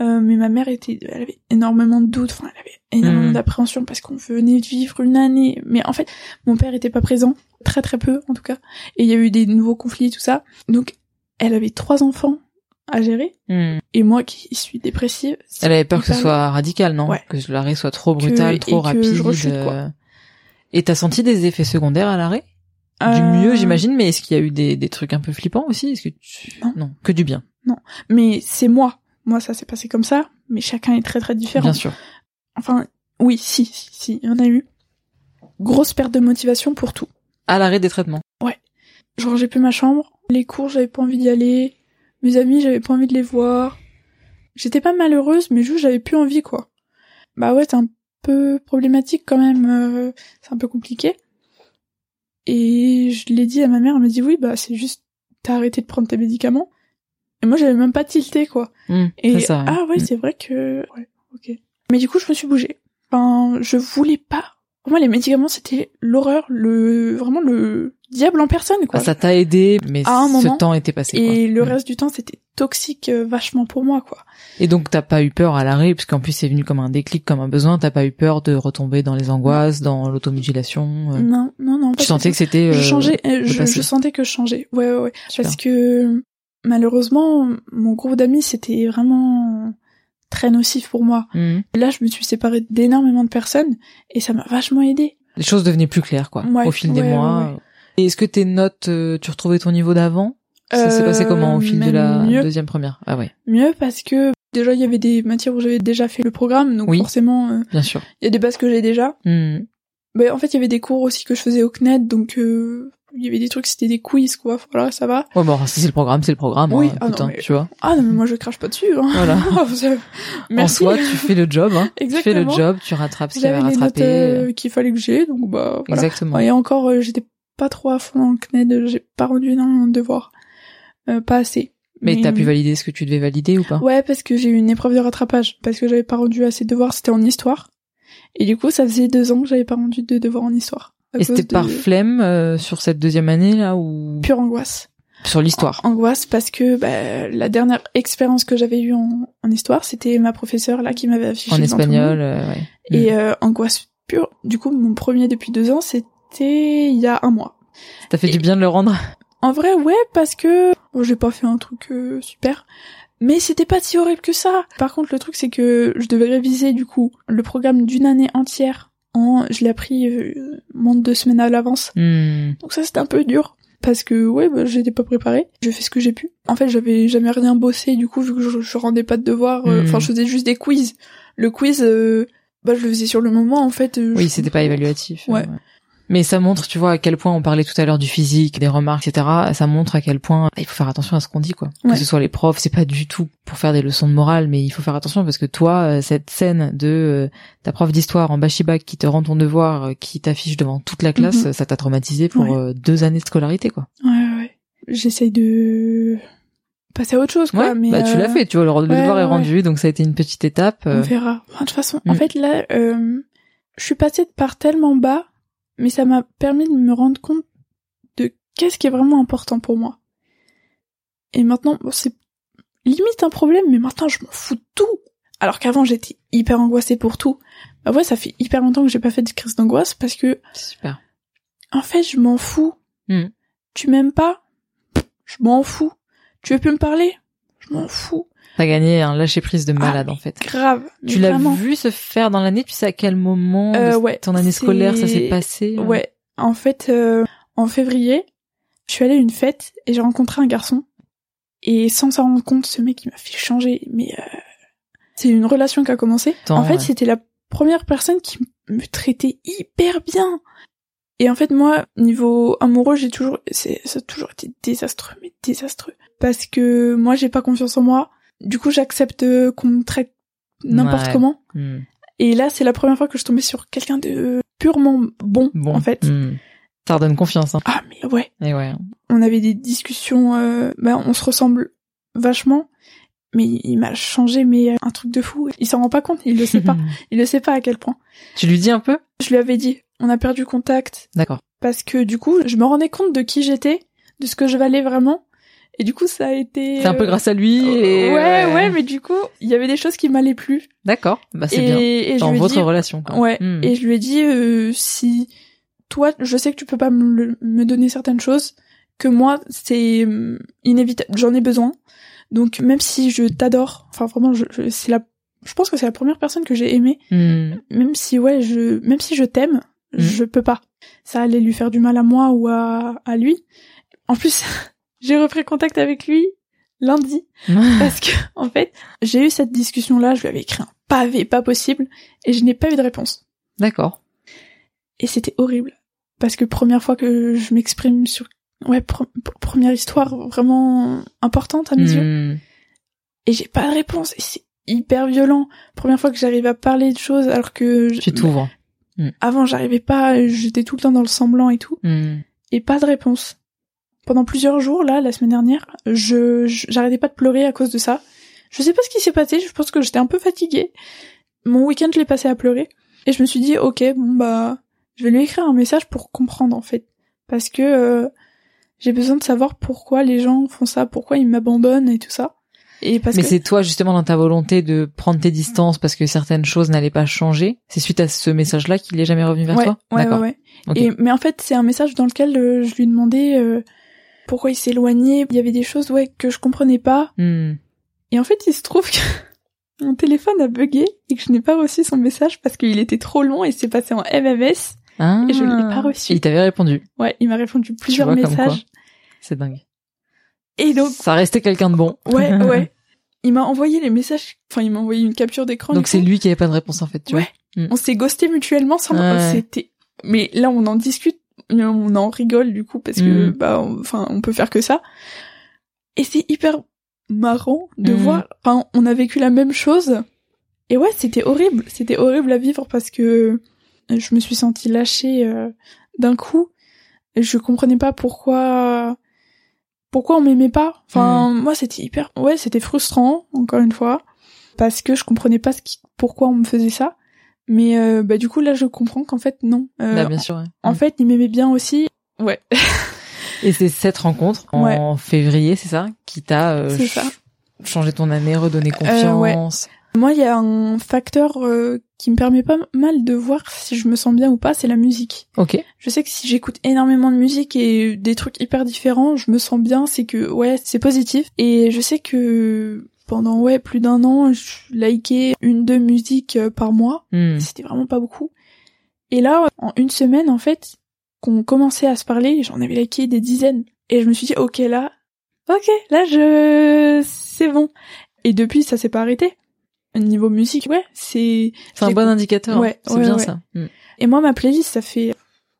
Euh, mais ma mère était, elle avait énormément de doutes, enfin, elle avait énormément Mhm. d'appréhension parce qu'on venait de vivre une année. Mais en fait, mon père était pas présent, très très peu en tout cas. Et il y a eu des nouveaux conflits, tout ça. Donc, elle avait trois enfants à gérer. Hmm. Et moi qui suis dépressive. Elle avait peur que ce soit radical, non Ouais. Que l'arrêt soit trop brutal, et trop que rapide. je rechute, quoi. euh. Et t'as senti des effets secondaires à l'arrêt? Du Euh, mieux, j'imagine, mais est-ce qu'il y a eu des, des trucs un peu flippants aussi? Est-ce que tu... Non. que du bien, Mais c'est moi. Moi, ça s'est passé comme ça. Mais chacun est très très différent. bien sûr. Enfin, oui, si, si, si, il y en a eu. Grosse perte de motivation pour tout. À l'arrêt des traitements. Je rangeais plus ma chambre. Les cours, j'avais pas envie d'y aller. Mes amis, j'avais pas envie de les voir. J'étais pas malheureuse, mais juste j'avais plus envie, quoi. Bah ouais, c'est un peu problématique quand même. euh, c'est un peu compliqué. Et je l'ai dit à ma mère, elle m'a dit oui, bah c'est juste, t'as arrêté de prendre tes médicaments. Et moi, j'avais même pas tilté, quoi. Hmm, Et ça. ah ouais, Hmm. c'est vrai que ouais, ok. Mais du coup, je me suis bougée. Enfin, je voulais pas. Pour moi, les médicaments, c'était l'horreur, le vraiment le diable en personne, quoi. Ah, ça t'a aidé, mais À un ce moment, temps était passé. Et quoi. le Hmm. reste du temps, c'était toxique euh, vachement pour moi, quoi. Et donc t'as pas eu peur à l'arrêt, puisqu'en plus c'est venu comme un déclic, comme un besoin. T'as pas eu peur de retomber dans les angoisses, dans l'automutilation. euh? Non, non, non. Tu sentais que c'était. euh, je changeais, euh, de je, sentais que je changeais. Ouais, ouais, ouais. Parce que malheureusement, mon groupe d'amis, c'était vraiment très nocif pour moi. Hmm. Là, je me suis séparée d'énormément de personnes et ça m'a vachement aidé. Les choses devenaient plus claires, quoi, Ouais, au fil des mois. ouais. Et est-ce que tes notes, euh, tu retrouvais ton niveau d'avant? Ça s'est passé Euh, comment au fil de la mieux. deuxième première? Ah ouais, Mieux parce que déjà il y avait des matières où j'avais déjà fait le programme, donc Oui. forcément euh, bien sûr. il y a des bases que j'ai déjà. Mais en fait il y avait des cours aussi que je faisais au CNED, donc euh, il y avait des trucs, c'était des quiz quoi. Voilà, ça va. Ouais, bon, si c'est le programme, c'est le programme. Oui, hein, ah non, mais- tu vois. Ah non mais moi je crache pas dessus. Hein. Voilà. Merci. En soi, tu fais le job. Hein. Tu fais le Exactement. job, tu rattrapes ce qu'il y avait à rattraper. euh, qu'il fallait que j'ai, donc bah voilà. Exactement. Et encore, euh, j'étais pas trop à fond dans le CNED, j'ai pas rendu énormément de devoirs. Euh, pas assez. Mais t'as pu valider ce que tu devais valider ou pas? Ouais, parce que j'ai eu une épreuve de rattrapage, parce que j'avais pas rendu assez de devoirs, c'était en histoire. Et du coup, ça faisait deux ans que j'avais pas rendu de devoirs en histoire. Et c'était de par flemme euh, sur cette deuxième année là ou? Pure angoisse. sur l'histoire Angoisse parce que bah, la dernière expérience que j'avais eue en, en histoire, c'était ma professeure là qui m'avait affiché en devant tout le espagnol monde. euh, ouais. Et Mm. euh, angoisse pure. Du coup, mon premier depuis deux ans, c'était il y a un mois. T'as fait du bien de le rendre? En vrai, ouais, parce que bon, j'ai pas fait un truc euh, super, mais c'était pas si horrible que ça. Par contre, le truc c'est que je devais réviser du coup le programme d'une année entière. En, je l'ai appris euh, moins de deux semaines à l'avance, Hmm. donc ça c'était un peu dur parce que ouais, bah, j'étais pas préparée. J'ai fait ce que j'ai pu. En fait, j'avais jamais rien bossé du coup vu que je, je rendais pas de devoirs. euh, Mm. Enfin, je faisais juste des quiz. Le quiz, euh, bah je le faisais sur le moment en fait. euh, Oui, je- c'était pas évaluatif. Ouais. euh, Mais ça montre, tu vois, à quel point on parlait tout à l'heure du physique, des remarques, etc. Ça montre à quel point il faut faire attention à ce qu'on dit, quoi. Ouais. Que ce soit les profs, c'est pas du tout pour faire des leçons de morale, mais il faut faire attention parce que toi, euh, cette scène de euh, ta prof d'histoire en bachibac qui te rend ton devoir, euh, qui t'affiche devant toute la classe, Mhm. euh, ça t'a traumatisé pour Ouais. deux années de scolarité, quoi. Ouais, ouais. J'essaye de passer à autre chose, quoi. Ouais, mais bah tu l'as fait, tu vois, le, ouais, devoir est rendu, donc ça a été une petite étape. On verra. Enfin, de toute façon, Mm. en fait, là, euh, je suis passée par tellement bas, mais ça m'a permis de me rendre compte de qu'est-ce qui est vraiment important pour moi. Et maintenant, bon, c'est limite un problème, mais maintenant, je m'en fous de tout. Alors qu'avant, j'étais hyper angoissée pour tout. Bah ouais, ça fait hyper longtemps que j'ai pas fait de crise d'angoisse parce que, Super. en fait, je m'en fous. Mm. Tu m'aimes pas? Je m'en fous. Tu veux plus me parler? Je m'en fous. T'as gagné un lâcher prise de malade, Ah, en fait. Grave. Tu l'as vu se faire dans l'année, tu sais à quel moment de Euh, ouais, ton année scolaire ça s'est passé euh? Ouais. En fait, euh, en février, je suis allée à une fête et j'ai rencontré un garçon. Et sans s'en rendre compte, ce mec, il m'a fait changer. Mais euh, c'est une relation qui a commencé. En fait, ouais. c'était la première personne qui me traitait hyper bien. Et en fait, moi, niveau amoureux, j'ai toujours, c'est, ça a toujours été désastreux, mais désastreux. Parce que moi, j'ai pas confiance en moi. Du coup, j'accepte qu'on me traite n'importe Ouais. comment. Hmm. Et là, c'est la première fois que je tombais sur quelqu'un de purement bon, Bon, en fait. hmm. ça redonne confiance. Hein. Ah, mais ouais. Et ouais. On avait des discussions, euh, bah, on se ressemble vachement. Mais il m'a changé, mais euh, un truc de fou. Il s'en rend pas compte, il le sait pas. Il le sait pas à quel point. tu lui dis un peu? Je lui avais dit, on a perdu contact. D'accord. Parce que du coup, je me rendais compte de qui j'étais, de ce que je valais vraiment. Et du coup, ça a été... C'est un peu euh, grâce à lui. Et Ouais, ouais, mais du coup, il y avait des choses qui m'allaient plus. D'accord. Bah c'est bien. et je Dans lui ai votre dit, relation. Quoi. Ouais. Hmm. Et je lui ai dit euh, si toi, je sais que tu peux pas me, me donner certaines choses, que moi c'est hum, inévitable, j'en ai besoin. Donc même si je t'adore, enfin vraiment, je, je- c'est la, je pense que c'est la première personne que j'ai aimée. Hmm. Même si ouais, je, même si je t'aime, Mhm. je peux pas. Ça allait lui faire du mal à moi ou à, à lui. En plus, j'ai repris contact avec lui lundi parce que en fait, j'ai eu cette discussion là, je lui avais écrit un pavé pas possible et je n'ai pas eu de réponse. D'accord. Et c'était horrible. Parce que première fois que je m'exprime sur... Ouais, pre- pre- première histoire vraiment importante à mes yeux. Hmm. Et j'ai pas de réponse. Et c'est hyper violent. Première fois que j'arrive à parler de choses alors que... je- Tu t'ouvres. Avant, j'arrivais pas, j'étais tout le temps dans le semblant et tout. Hmm. Et pas de réponse. Pendant plusieurs jours, là, la semaine dernière, je, j'arrêtais pas de pleurer à cause de ça. Je sais pas ce qui s'est passé, je pense que j'étais un peu fatiguée. Mon week-end, je l'ai passé à pleurer. Et je me suis dit, ok, bon bah, je vais lui écrire un message pour comprendre, en fait. Parce que euh, j'ai besoin de savoir pourquoi les gens font ça, pourquoi ils m'abandonnent et tout ça. Et parce Mais que... c'est toi justement dans ta volonté de prendre tes distances parce que certaines choses n'allaient pas changer. C'est suite à ce message-là qu'il est jamais revenu vers ouais, toi? ouais, ouais, D'accord. ouais. Et, mais en fait, c'est un message dans lequel euh, je lui demandais euh, pourquoi il s'éloignait. Il y avait des choses ouais que je comprenais pas. Hmm. Et en fait, il se trouve que mon téléphone a bugué et que je n'ai pas reçu son message parce qu'il était trop long et c'est passé en MMS Ah. et je ne l'ai pas reçu. Et il t'avait répondu. Ouais, il m'a répondu plusieurs vois, messages. C'est dingue. Et donc, Ça restait quelqu'un de bon. ouais, ouais. Il m'a envoyé les messages, enfin, il m'a envoyé une capture d'écran. Donc c'est lui qui avait pas de réponse en fait, tu Ouais. vois. On s'est ghosté mutuellement sans, Ouais. c'était, mais là, on en discute, on en rigole, du coup, parce que, Mm. bah, enfin, on peut faire que ça. Et c'est hyper marrant de Mm. voir, enfin, on a vécu la même chose. Et ouais, c'était horrible. C'était horrible à vivre parce que je me suis sentie lâchée euh, d'un coup. Je comprenais pas pourquoi pourquoi on m'aimait pas. Enfin, moi c'était hyper ouais, c'était frustrant encore une fois parce que je comprenais pas ce qui pourquoi on me faisait ça. Mais euh, bah du coup là je comprends qu'en fait non. Euh, Bah, bien sûr. ouais. En Mm. fait, il m'aimait bien aussi. Ouais, Et c'est cette rencontre en février, c'est ça, qui t'a euh, ch- changé ton année, redonné Euh, ouais. confiance? Moi, il y a un facteur euh, qui me permet pas mal de voir si je me sens bien ou pas, c'est la musique. Ok. Je sais que si j'écoute énormément de musique et des trucs hyper différents, je me sens bien, c'est que ouais, c'est positif. Et je sais que pendant ouais plus d'un an, je likais une deux musiques euh, par mois. Hmm. C'était vraiment pas beaucoup. Et là, en une semaine, en fait, qu'on commençait à se parler, j'en avais liké des dizaines. Et je me suis dit, ok, là, ok, là, je, c'est bon. Et depuis, ça s'est pas arrêté. Niveau musique, ouais, c'est, C'est un bon indicateur. Ouais, c'est ouais, bien ouais. ça. Hmm. et moi, ma playlist, ça fait,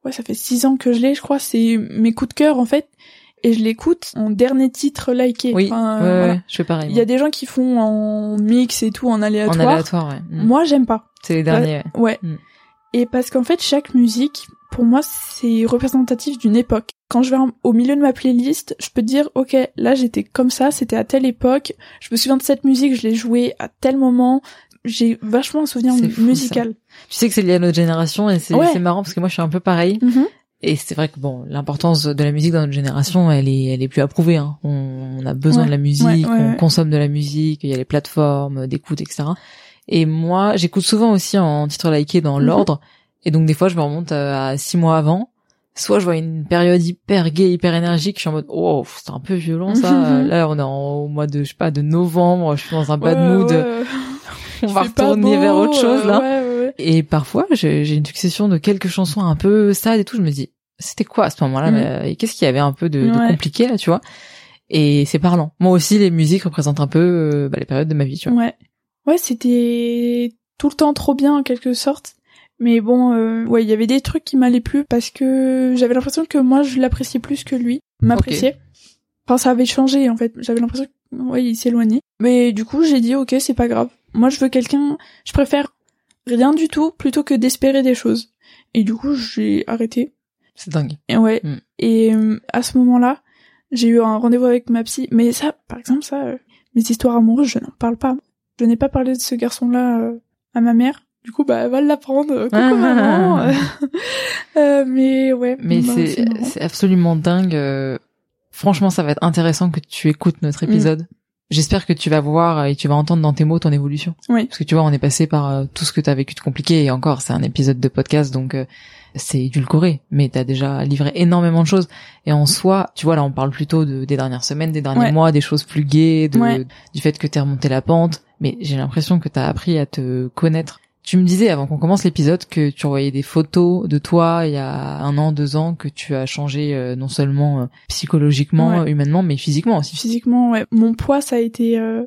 ouais, ça fait six ans que je l'ai, je crois. C'est mes coups de cœur, en fait. Et je l'écoute en dernier titre liké. Oui. Enfin, ouais, voilà. ouais, je fais pareil. Il y a des gens qui font en mix et tout, en aléatoire. en aléatoire, ouais. Hmm. Moi, j'aime pas. C'est les derniers. ouais. Ouais. Mm. Et parce qu'en fait, chaque musique, pour moi, c'est représentatif d'une époque. Quand je vais au milieu de ma playlist, je peux dire, ok, là j'étais comme ça, c'était à telle époque, je me souviens de cette musique, je l'ai jouée à tel moment, j'ai vachement un souvenir fou, musical. Tu sais que c'est lié à notre génération et c'est Ouais. marrant parce que moi je suis un peu pareil. Mhm. Et c'est vrai que bon, l'importance de la musique dans notre génération, elle est, elle est plus approuvée. Hein. On, on a besoin Ouais, de la musique, ouais, ouais, on consomme de la musique, il y a les plateformes d'écoute, etc. Et moi, j'écoute souvent aussi en titre liké dans Mhm. l'ordre. Et donc des fois, je me remonte euh, à six mois avant. Soit je vois une période hyper gay, hyper énergique, je suis en mode oh c'est un peu violent ça. Là on est en, au mois de je sais pas de novembre, je suis dans un bad mood. On va retourner beau, vers autre chose euh, là. Et parfois, j'ai j'ai une succession de quelques chansons un peu sad et tout. Je me dis, c'était quoi à ce moment-là mais, Et qu'est-ce qu'il y avait un peu de, de Ouais. compliqué là, tu vois? Et c'est parlant. Moi aussi, les musiques représentent un peu euh, bah, les périodes de ma vie, tu vois. Ouais. Ouais, c'était tout le temps trop bien en quelque sorte. Mais bon, euh, ouais, il y avait des trucs qui m'allaient plus parce que j'avais l'impression que moi je l'appréciais plus que lui m'appréciait. Enfin, ça avait changé en fait. J'avais l'impression que ouais, il s'éloignait. Mais du coup, j'ai dit ok, c'est pas grave. Moi, je veux quelqu'un. Je préfère rien du tout plutôt que d'espérer des choses. Et du coup, j'ai arrêté. C'est dingue. Et ouais. Mm. Et euh, à ce moment-là, j'ai eu un rendez-vous avec ma psy. Mais ça, par exemple, ça, euh, mes histoires amoureuses, je n'en parle pas. Je n'ai pas parlé de ce garçon-là euh, à ma mère. Du coup, bah, elle va l'apprendre. Coucou Ah. maman. Euh, mais ouais. Mais bah, c'est absolument dingue. euh, Franchement, ça va être intéressant que tu écoutes notre Mm. épisode. J'espère que tu vas voir et tu vas entendre dans tes mots ton évolution. Oui. Parce que tu vois, on est passé par euh, tout ce que tu as vécu de compliqué et encore, c'est un épisode de podcast, donc euh, c'est édulcoré. Mais tu as déjà livré énormément de choses. Et en soi, tu vois, là, on parle plutôt de, des dernières semaines, des derniers Ouais. mois, des choses plus gaies, de, Ouais. du fait que tu remonté la pente. Mais j'ai l'impression que tu as appris à te connaître. Tu me disais avant qu'on commence l'épisode que tu envoyais des photos de toi il y a un an, deux ans, que tu as changé euh, non seulement euh, psychologiquement, Ouais. humainement, mais physiquement aussi. Physiquement, ouais. Mon poids, ça a été... euh,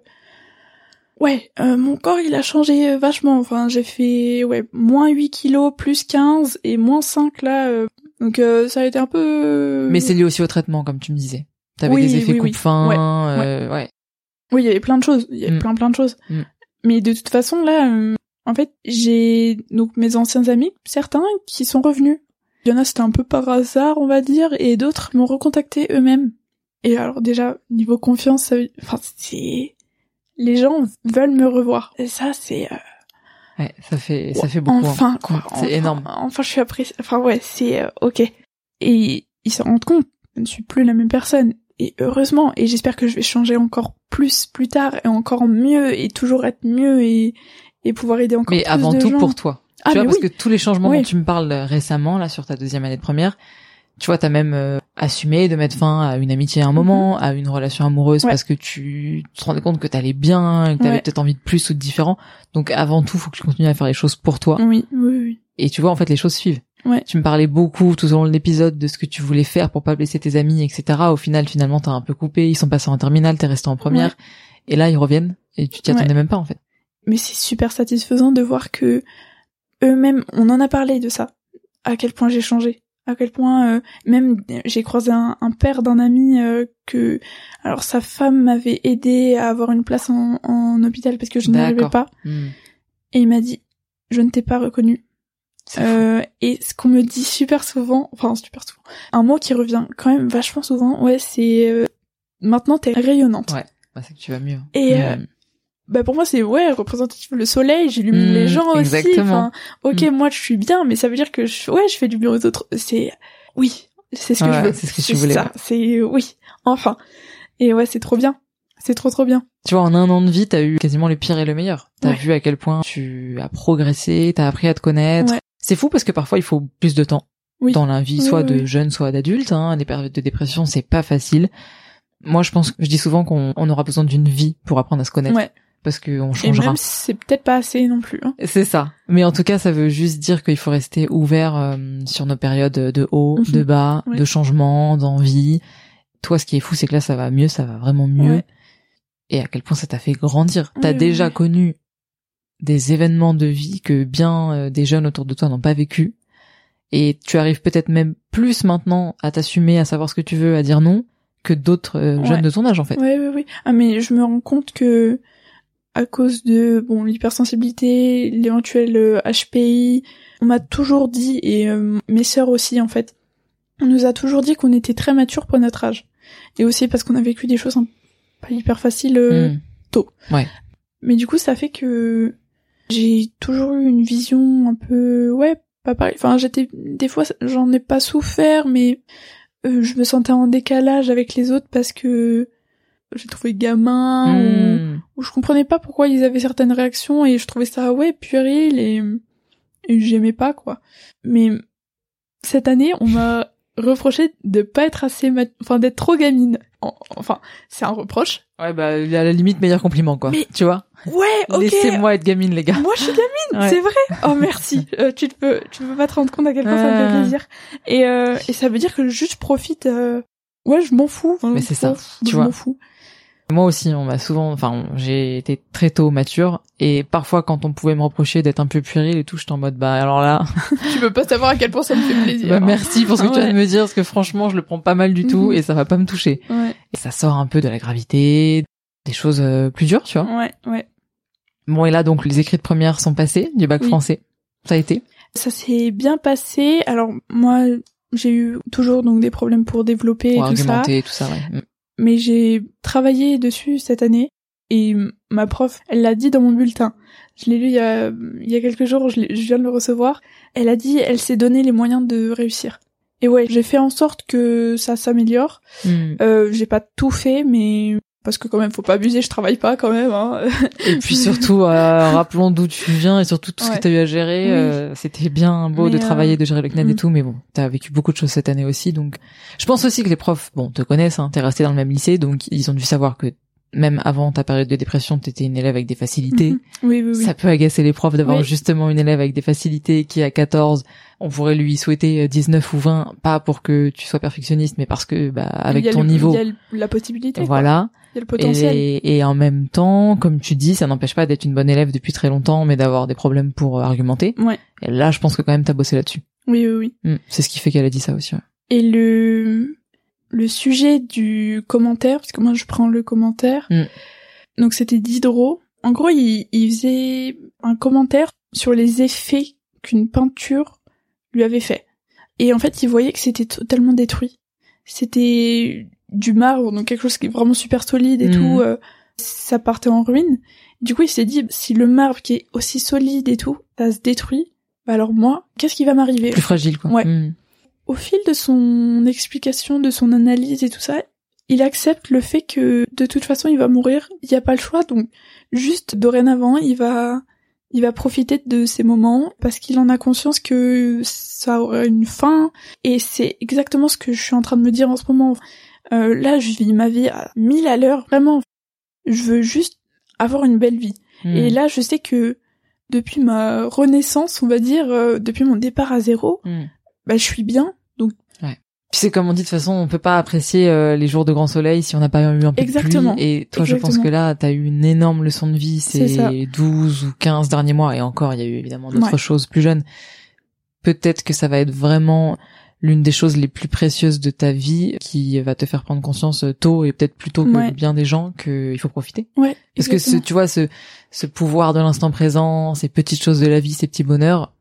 Ouais, euh, mon corps, il a changé euh, vachement. Enfin, j'ai fait ouais moins 8 kilos, plus 15 et moins 5 là. euh, Donc euh, ça a été un peu... Mais c'est lié aussi au traitement, comme tu me disais. T'avais Oui, des effets oui, oui. coupe-fin, euh, ouais. Oui, il y avait plein de choses. Il y avait Mm. plein plein de choses. Mm. Mais de toute façon, là, euh, en fait, j'ai donc mes anciens amis, certains qui sont revenus. Il y en a, c'était un peu par hasard, on va dire, et d'autres m'ont recontacté eux-mêmes. Et alors déjà, niveau confiance, ça enfin, c'est... Les gens veulent me revoir. Et ça, c'est... euh, Ouais, ça fait, ça fait beaucoup. hein. Enfin, quoi. Mm, C'est Enfin, énorme. Enfin, je suis appréciée. Enfin, ouais, c'est euh, ok. Et ils se rendent compte, je ne suis plus la même personne. Et heureusement, et j'espère que je vais changer encore plus plus tard et encore mieux et toujours être mieux et et pouvoir aider encore Mais plus avant de tout gens. pour toi. Ah, tu vois, mais parce oui. que tous les changements Oui. dont tu me parles récemment, là, sur ta deuxième année de première, Tu vois, t'as même euh, assumé de mettre fin à une amitié à un moment, à une relation amoureuse Ouais. parce que tu te rendais compte que t'allais bien, que t'avais Ouais. peut-être envie de plus ou de différent. Donc avant tout, faut que tu continues à faire les choses pour toi. Oui, oui, oui. Et tu vois, en fait, les choses suivent. Ouais. Tu me parlais beaucoup tout au long de l'épisode de ce que tu voulais faire pour pas blesser tes amis, etc. Au final, finalement, t'as un peu coupé. Ils sont passés en terminale, t'es resté en première. Et là, ils reviennent. Et tu t'y attendais même pas, en fait. Mais c'est super satisfaisant de voir que eux-mêmes, on en a parlé de ça, à quel point j'ai changé, à quel point euh, même euh, j'ai croisé un, un père d'un ami euh, que, alors sa femme m'avait aidé à avoir une place en, en hôpital parce que je n'arrivais pas, Hmm. et il m'a dit, je ne t'ai pas reconnu. Euh, et ce qu'on me dit super souvent, enfin super souvent, un mot qui revient quand même vachement souvent, ouais, c'est euh, maintenant t'es rayonnante. Ouais. Bah, c'est que tu vas mieux. Et, Hmm. Bah pour moi c'est ouais représentatif le soleil, j'illumine Mm, les gens aussi. exactement. Enfin, ok moi je suis bien, mais ça veut dire que je, ouais je fais du bien aux autres. C'est oui, c'est ce que Ouais, je veux. c'est ce que tu voulais. C'est oui, enfin. Et ouais c'est trop bien, c'est trop trop bien. Tu vois, en un an de vie, t'as eu quasiment le pire et le meilleur. T'as Ouais. vu à quel point tu as progressé, t'as appris à te connaître. Ouais. C'est fou parce que parfois il faut plus de temps Oui. dans la vie, soit oui, de oui. jeune, soit d'adulte. Hein. Les périodes de dépression, c'est pas facile. Moi, je pense, je dis souvent qu'on on aura besoin d'une vie pour apprendre à se connaître, Ouais. Parce qu'on Et changera. même si c'est peut-être pas assez non plus. Hein. C'est ça. Mais en tout cas, ça veut juste dire qu'il faut rester ouvert euh, sur nos périodes de haut, Mhm. de bas, de changement, d'envie. Toi, ce qui est fou, c'est que là, ça va mieux, ça va vraiment mieux. Ouais. Et à quel point ça t'a fait grandir. T'as Oui, déjà oui. connu des événements de vie que bien euh, des jeunes autour de toi n'ont pas vécu. Et tu arrives peut-être même plus maintenant à t'assumer, à savoir ce que tu veux, à dire non, que d'autres euh, Ouais. jeunes de ton âge, en fait. Ouais ouais oui. Ah mais je me rends compte que à cause de bon l'hypersensibilité, l'éventuel euh, HPI, on m'a toujours dit et euh, mes sœurs aussi en fait, on nous a toujours dit qu'on était très mature pour notre âge. Et aussi parce qu'on a vécu des choses pas hyper faciles euh, Hmm. Mais du coup, ça fait que j'ai toujours eu une vision un peu, ouais, pas pareil. Enfin, j'étais, des fois, j'en ai pas souffert, mais euh, je me sentais en décalage avec les autres parce que j'ai trouvé gamin ou, Hmm. ou je comprenais pas pourquoi ils avaient certaines réactions et je trouvais ça, ouais, puéril et, et j'aimais pas, quoi. Mais cette année, on m'a reproché de pas être assez, mat- enfin, d'être trop gamine. En- Enfin, c'est un reproche. Ouais, bah, à la limite, meilleur compliment, quoi. Mais- Tu vois? Ouais, ok. Laissez-moi être gamine, les gars. Moi, je suis gamine, Ouais. c'est vrai. Oh merci. Euh, tu te peux, tu peux pas te rendre compte à quel point ça me fait Ouais. plaisir. Et euh, et ça veut dire que juste je profite. euh, Ouais, je m'en fous. Enfin, Mais c'est je ça, tu je vois. m'en fous. Moi aussi, on m'a souvent, enfin, j'ai été très tôt mature, et parfois, quand on pouvait me reprocher d'être un peu puéril et tout, j'étais en mode, bah, alors là, tu peux pas savoir à quel point ça me fait plaisir. bah, merci pour ce que tu viens de me dire, parce que franchement, je le prends pas mal du tout, Mhm. et ça va pas me toucher. Ouais, Et ça sort un peu de la gravité, des choses euh, plus dures, tu vois. ouais, ouais. Bon, et là, donc, les écrits de première sont passés, du bac Oui. français. Ça a été? Ça s'est bien passé. Alors moi, j'ai eu toujours donc des problèmes pour développer et Pour tout ça. argumenter, tout ça, ouais. Mais j'ai travaillé dessus cette année et ma prof, elle l'a dit dans mon bulletin. Je l'ai lu il y a, il y a quelques jours, je, viens de le recevoir. Elle a dit, elle s'est donné les moyens de réussir. Et ouais, j'ai fait en sorte que ça s'améliore. Mm. Euh, j'ai pas tout fait, mais parce que quand même, faut pas abuser, je travaille pas quand même. Hein. Et puis surtout, euh, rappelons d'où tu viens et surtout tout ce Ouais. que tu as eu à gérer. Oui. euh, C'était bien beau Mais, de euh, travailler, de gérer le CNED et mm. tout, mais bon, t'as vécu beaucoup de choses cette année aussi, donc je pense aussi que les profs, bon, te connaissent, hein, t'es resté dans le même lycée, donc ils ont dû savoir que même avant ta période de dépression, t'étais une élève avec des facilités. Mhm. Oui, oui, oui. Ça peut agacer les profs d'avoir Oui. justement une élève avec des facilités qui à 14, on pourrait lui souhaiter euh, 19 ou 20, pas pour que tu sois perfectionniste, mais parce que bah, avec ton le- niveau, Il y a la possibilité. quoi. voilà. Il y a le potentiel. Et, et en même temps, comme tu dis, ça n'empêche pas d'être une bonne élève depuis très longtemps, mais d'avoir des problèmes pour euh, argumenter. Ouais. Et là, je pense que quand même t'as bossé là-dessus. Oui, oui, oui. Mm. C'est ce qui fait qu'elle a dit ça aussi. ouais. Et le le sujet du commentaire, parce que moi je prends le commentaire. Mm. Donc c'était Diderot. En gros, il, il faisait un commentaire sur les effets qu'une peinture lui avait fait. Et en fait, il voyait que c'était totalement détruit. C'était du marbre, donc quelque chose qui est vraiment super solide et Mm. tout. euh, ça partait en ruine. Du coup, il s'est dit, si le marbre qui est aussi solide et tout, ça se détruit, bah alors moi, qu'est-ce qui va m'arriver? Plus fragile, quoi. Ouais. Mm. Au fil de son explication, de son analyse et tout ça, il accepte le fait que de toute façon il va mourir, il n'y a pas le choix, donc juste dorénavant il va il va profiter de ces moments parce qu'il en a conscience que ça aura une fin et c'est exactement ce que je suis en train de me dire en ce moment. Euh, là, je vis ma vie à mille à l'heure, vraiment. Je veux juste avoir une belle vie. Hmm. Et là, je sais que depuis ma renaissance, on va dire, euh, depuis mon départ à zéro, Hmm. Bah, je suis bien. Puis c'est comme on dit de toute façon, on peut pas apprécier euh, les jours de grand soleil si on n'a pas eu un peu Exactement. de pluie. Et toi, je pense que là, t'as eu une énorme leçon de vie ces 12 ou 15 derniers mois. Et encore, il y a eu évidemment d'autres Ouais. choses plus jeunes. Peut-être que ça va être vraiment l'une des choses les plus précieuses de ta vie qui va te faire prendre conscience euh, tôt et peut-être plus tôt que Ouais. bien des gens qu'il faut profiter. Ouais. Parce que ce, tu vois, ce, ce pouvoir de l'instant présent, ces petites choses de la vie, ces petits bonheurs,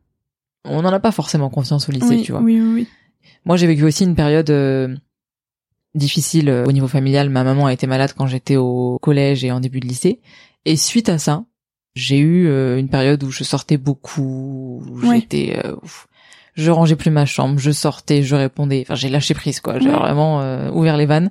on n'en a pas forcément conscience au lycée, oui, tu vois. Oui, oui, oui. Moi, j'ai vécu aussi une période euh, difficile euh, au niveau familial. Ma maman a été malade quand j'étais au collège et en début de lycée. Et suite à ça, j'ai eu euh, une période où je sortais beaucoup. où Ouais. J'étais, euh, je rangeais plus ma chambre, je sortais, je répondais. Enfin, j'ai lâché prise, quoi. J'ai Ouais. vraiment euh, ouvert les vannes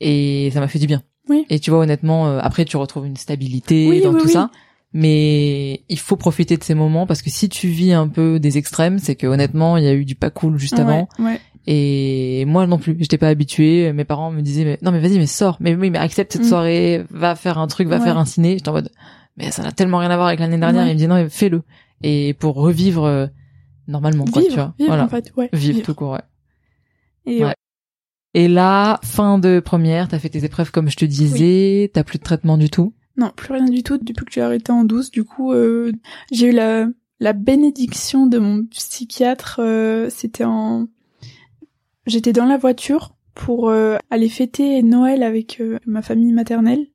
et ça m'a fait du bien. Oui. Et tu vois, honnêtement, euh, après, tu retrouves une stabilité dans oui, tout oui. ça. Mais il faut profiter de ces moments parce que si tu vis un peu des extrêmes, c'est que honnêtement, il y a eu du pas cool juste avant. Ouais, ouais. Et moi non plus, j'étais pas habituée. Mes parents me disaient mais non mais vas-y mais sors, mais oui mais accepte cette Mm. soirée, va faire un truc, va Ouais. faire un ciné. J'étais en mode mais ça n'a tellement rien à voir avec l'année dernière. Ils me disaient non mais fais-le. Et pour revivre euh, normalement quoi, Vivre, tu vois. vivre, voilà, en fait, ouais. vivre tout court. Ouais. Et Ouais. ouais. Et là, fin de première, t'as fait tes épreuves comme je te disais, t'as plus de traitement du tout. Non, plus rien du tout depuis que j'ai arrêté en 12. Du coup, euh, j'ai eu la, la bénédiction de mon psychiatre. euh, C'était en... J'étais dans la voiture pour euh, aller fêter Noël avec euh, ma famille maternelle.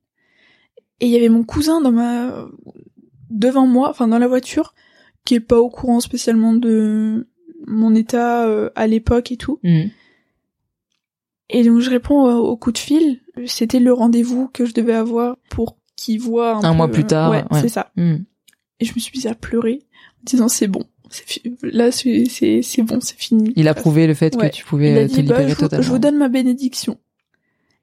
Et il y avait mon cousin dans ma... devant moi, enfin dans la voiture, qui est pas au courant spécialement de mon état euh, à l'époque et tout. Mm. Et donc je réponds au, au coup de fil. C'était le rendez-vous que je devais avoir pour qu'il voit un, Un peu, mois plus tard, Ouais, ouais. c'est ça. Mm. Et je me suis mise à pleurer en disant c'est bon, là c'est c'est bon, c'est fini. Il a prouvé le fait Ouais. que tu pouvais Il a euh, te dit bah, libérer je, vous, totalement. je vous donne ma bénédiction.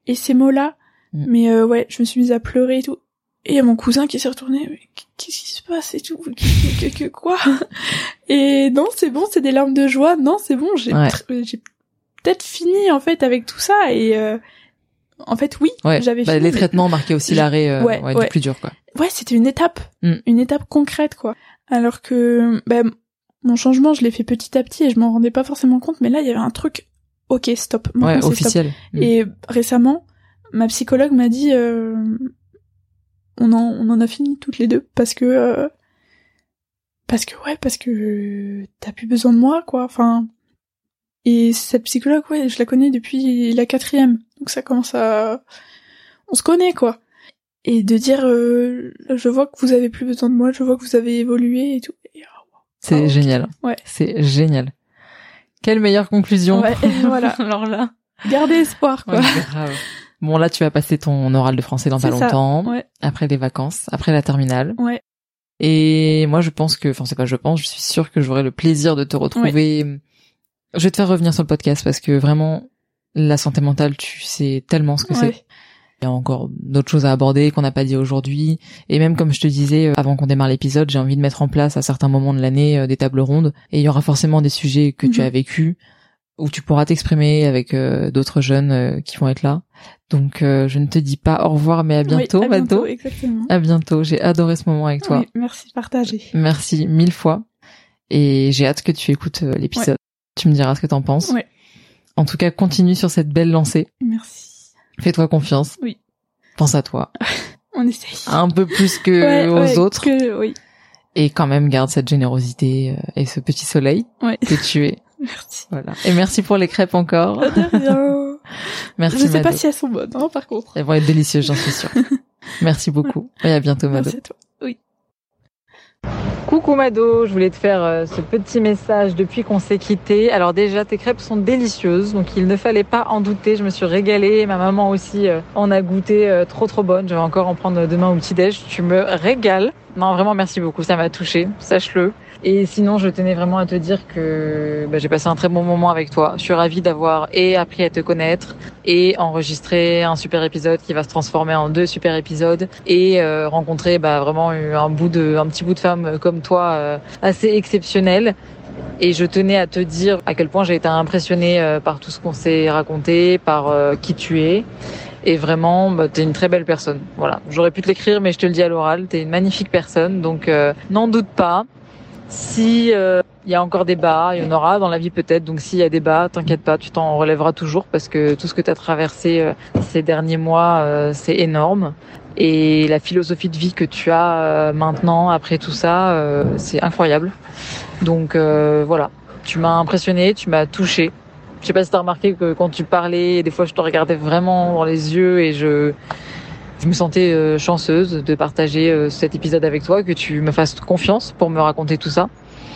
Et ces mots-là, Mm. mais euh, ouais, je me suis mise à pleurer et tout. Et il y a mon cousin qui s'est retourné, mais qu'est-ce qui se passe et tout, que, que- que- quoi? Et non, c'est bon, c'est des larmes de joie. Non, c'est bon, j'ai Ouais. j'ai peut-être fini en fait avec tout ça et euh, en fait oui, Ouais. j'avais Bah, fini. les mais- traitements marquaient aussi l'arrêt euh, ouais, ouais, ouais. du plus dur quoi. Ouais, c'était une étape, Mm. une étape concrète quoi. Alors que bah, mon changement, je l'ai fait petit à petit et je m'en rendais pas forcément compte, mais là il y avait un truc. Ok, stop. Ouais, stop. officiel. Mm. Et récemment, ma psychologue m'a dit, euh, on en, on en a fini toutes les deux parce que, euh, parce que ouais, parce que t'as plus besoin de moi, quoi. Enfin, et cette psychologue, ouais, je la connais depuis la quatrième, donc ça commence à, on se connaît, quoi. Et de dire, euh, je vois que vous avez plus besoin de moi, je vois que vous avez évolué et tout. Et, oh, C'est Ah, génial. Ouais. C'est génial. Quelle meilleure conclusion. Ouais, voilà. Alors là. Gardez espoir, quoi. Ouais, grave. Bon là tu vas passer ton oral de français dans pas longtemps, ouais. après les vacances, après la terminale. Ouais. Et moi je pense que, enfin c'est pas je pense, je suis sûre que j'aurai le plaisir de te retrouver. Je vais te faire revenir sur le podcast parce que vraiment la santé mentale, tu sais tellement ce que Ouais. c'est. Il y a encore d'autres choses à aborder qu'on n'a pas dit aujourd'hui. Et même comme je te disais euh, avant qu'on démarre l'épisode, j'ai envie de mettre en place à certains moments de l'année euh, des tables rondes. Et il y aura forcément des sujets que tu Mhm. as vécu où tu pourras t'exprimer avec euh, d'autres jeunes euh, qui vont être là. Donc euh, je ne te dis pas au revoir, mais à bientôt, Oui, à bientôt, exactement. À bientôt. J'ai adoré ce moment avec toi. Oui, merci, partagez. Merci mille fois. Et j'ai hâte que tu écoutes l'épisode. Tu me diras ce que t'en penses. Ouais. En tout cas, continue sur cette belle lancée. Merci. Fais-toi confiance. Oui. Pense à toi. On essaye. Un peu plus que Ouais, aux ouais, autres. que- oui. Et quand même, garde cette générosité euh, et ce petit soleil Ouais. que tu es. Merci. Voilà. Et merci pour les crêpes encore. De rien. Merci, Je sais Mado. pas si elles sont bonnes, hein, par contre. Elles vont être délicieuses, j'en suis sûre. merci beaucoup. Et à bientôt, Mado. Merci à toi. Coucou Mado, je voulais te faire euh, ce petit message depuis qu'on s'est quitté. Alors déjà, tes crêpes sont délicieuses, donc il ne fallait pas en douter. Je me suis régalée, ma maman aussi euh, en a goûté euh, trop trop bonne. Je vais encore en prendre demain au petit déj. Tu me régales. Non, vraiment, merci beaucoup. Ça m'a touché, sache-le. Et sinon, je tenais vraiment à te dire que bah, j'ai passé un très bon moment avec toi. Je suis ravie d'avoir et appris à te connaître et enregistré un super épisode qui va se transformer en deux super épisodes et euh, rencontrer bah, vraiment un bout de, un petit bout de femme comme toi euh, assez exceptionnel. Et je tenais à te dire à quel point j'ai été impressionnée euh, par tout ce qu'on s'est raconté, par qui tu es. Et vraiment, bah, t'es une très belle personne. Voilà. J'aurais pu te l'écrire, mais je te le dis à l'oral. T'es une magnifique personne. Donc, n'en doute pas. Si euh, il y a encore des bas, il y en aura dans la vie peut-être. Donc s'il y a des bas, t'inquiète pas, tu t'en relèveras toujours parce que tout ce que tu as traversé euh, ces derniers mois, euh, c'est énorme. Et la philosophie de vie que tu as maintenant après tout ça, c'est incroyable. Donc voilà, tu m'as impressionné, tu m'as touché. Je sais pas si t'as remarqué que quand tu parlais, des fois je te regardais vraiment dans les yeux et je je me sentais euh, chanceuse de partager euh, cet épisode avec toi, que tu me fasses confiance pour me raconter tout ça.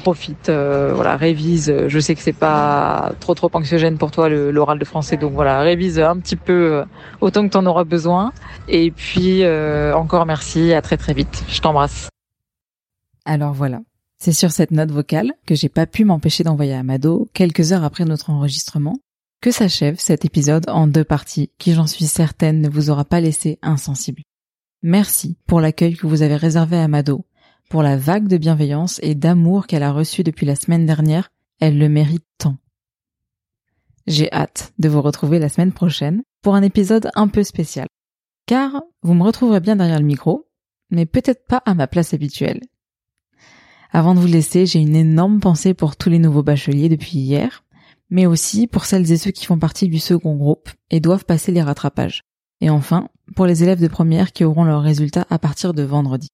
Profite, euh, voilà, révise. Je sais que c'est pas trop trop anxiogène pour toi l'oral de français, donc voilà, révise un petit peu autant que tu en auras besoin. Et puis encore merci, à très très vite. Je t'embrasse. Alors voilà, c'est sur cette note vocale que j'ai pas pu m'empêcher d'envoyer à Mado quelques heures après notre enregistrement que s'achève cet épisode en deux parties qui j'en suis certaine ne vous aura pas laissé insensible. Merci pour l'accueil que vous avez réservé à Mado, pour la vague de bienveillance et d'amour qu'elle a reçu depuis la semaine dernière, elle le mérite tant. J'ai hâte de vous retrouver la semaine prochaine pour un épisode un peu spécial. Car vous me retrouverez bien derrière le micro, mais peut-être pas à ma place habituelle. Avant de vous laisser, j'ai une énorme pensée pour tous les nouveaux bacheliers depuis hier, mais aussi pour celles et ceux qui font partie du second groupe et doivent passer les rattrapages. Et enfin, pour les élèves de première qui auront leurs résultats à partir de vendredi.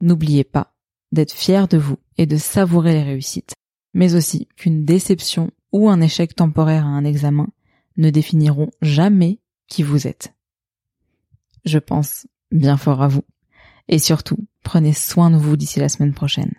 N'oubliez pas d'être fiers de vous et de savourer les réussites, mais aussi qu'une déception ou un échec temporaire à un examen ne définiront jamais qui vous êtes. Je pense bien fort à vous. Et surtout, prenez soin de vous d'ici la semaine prochaine.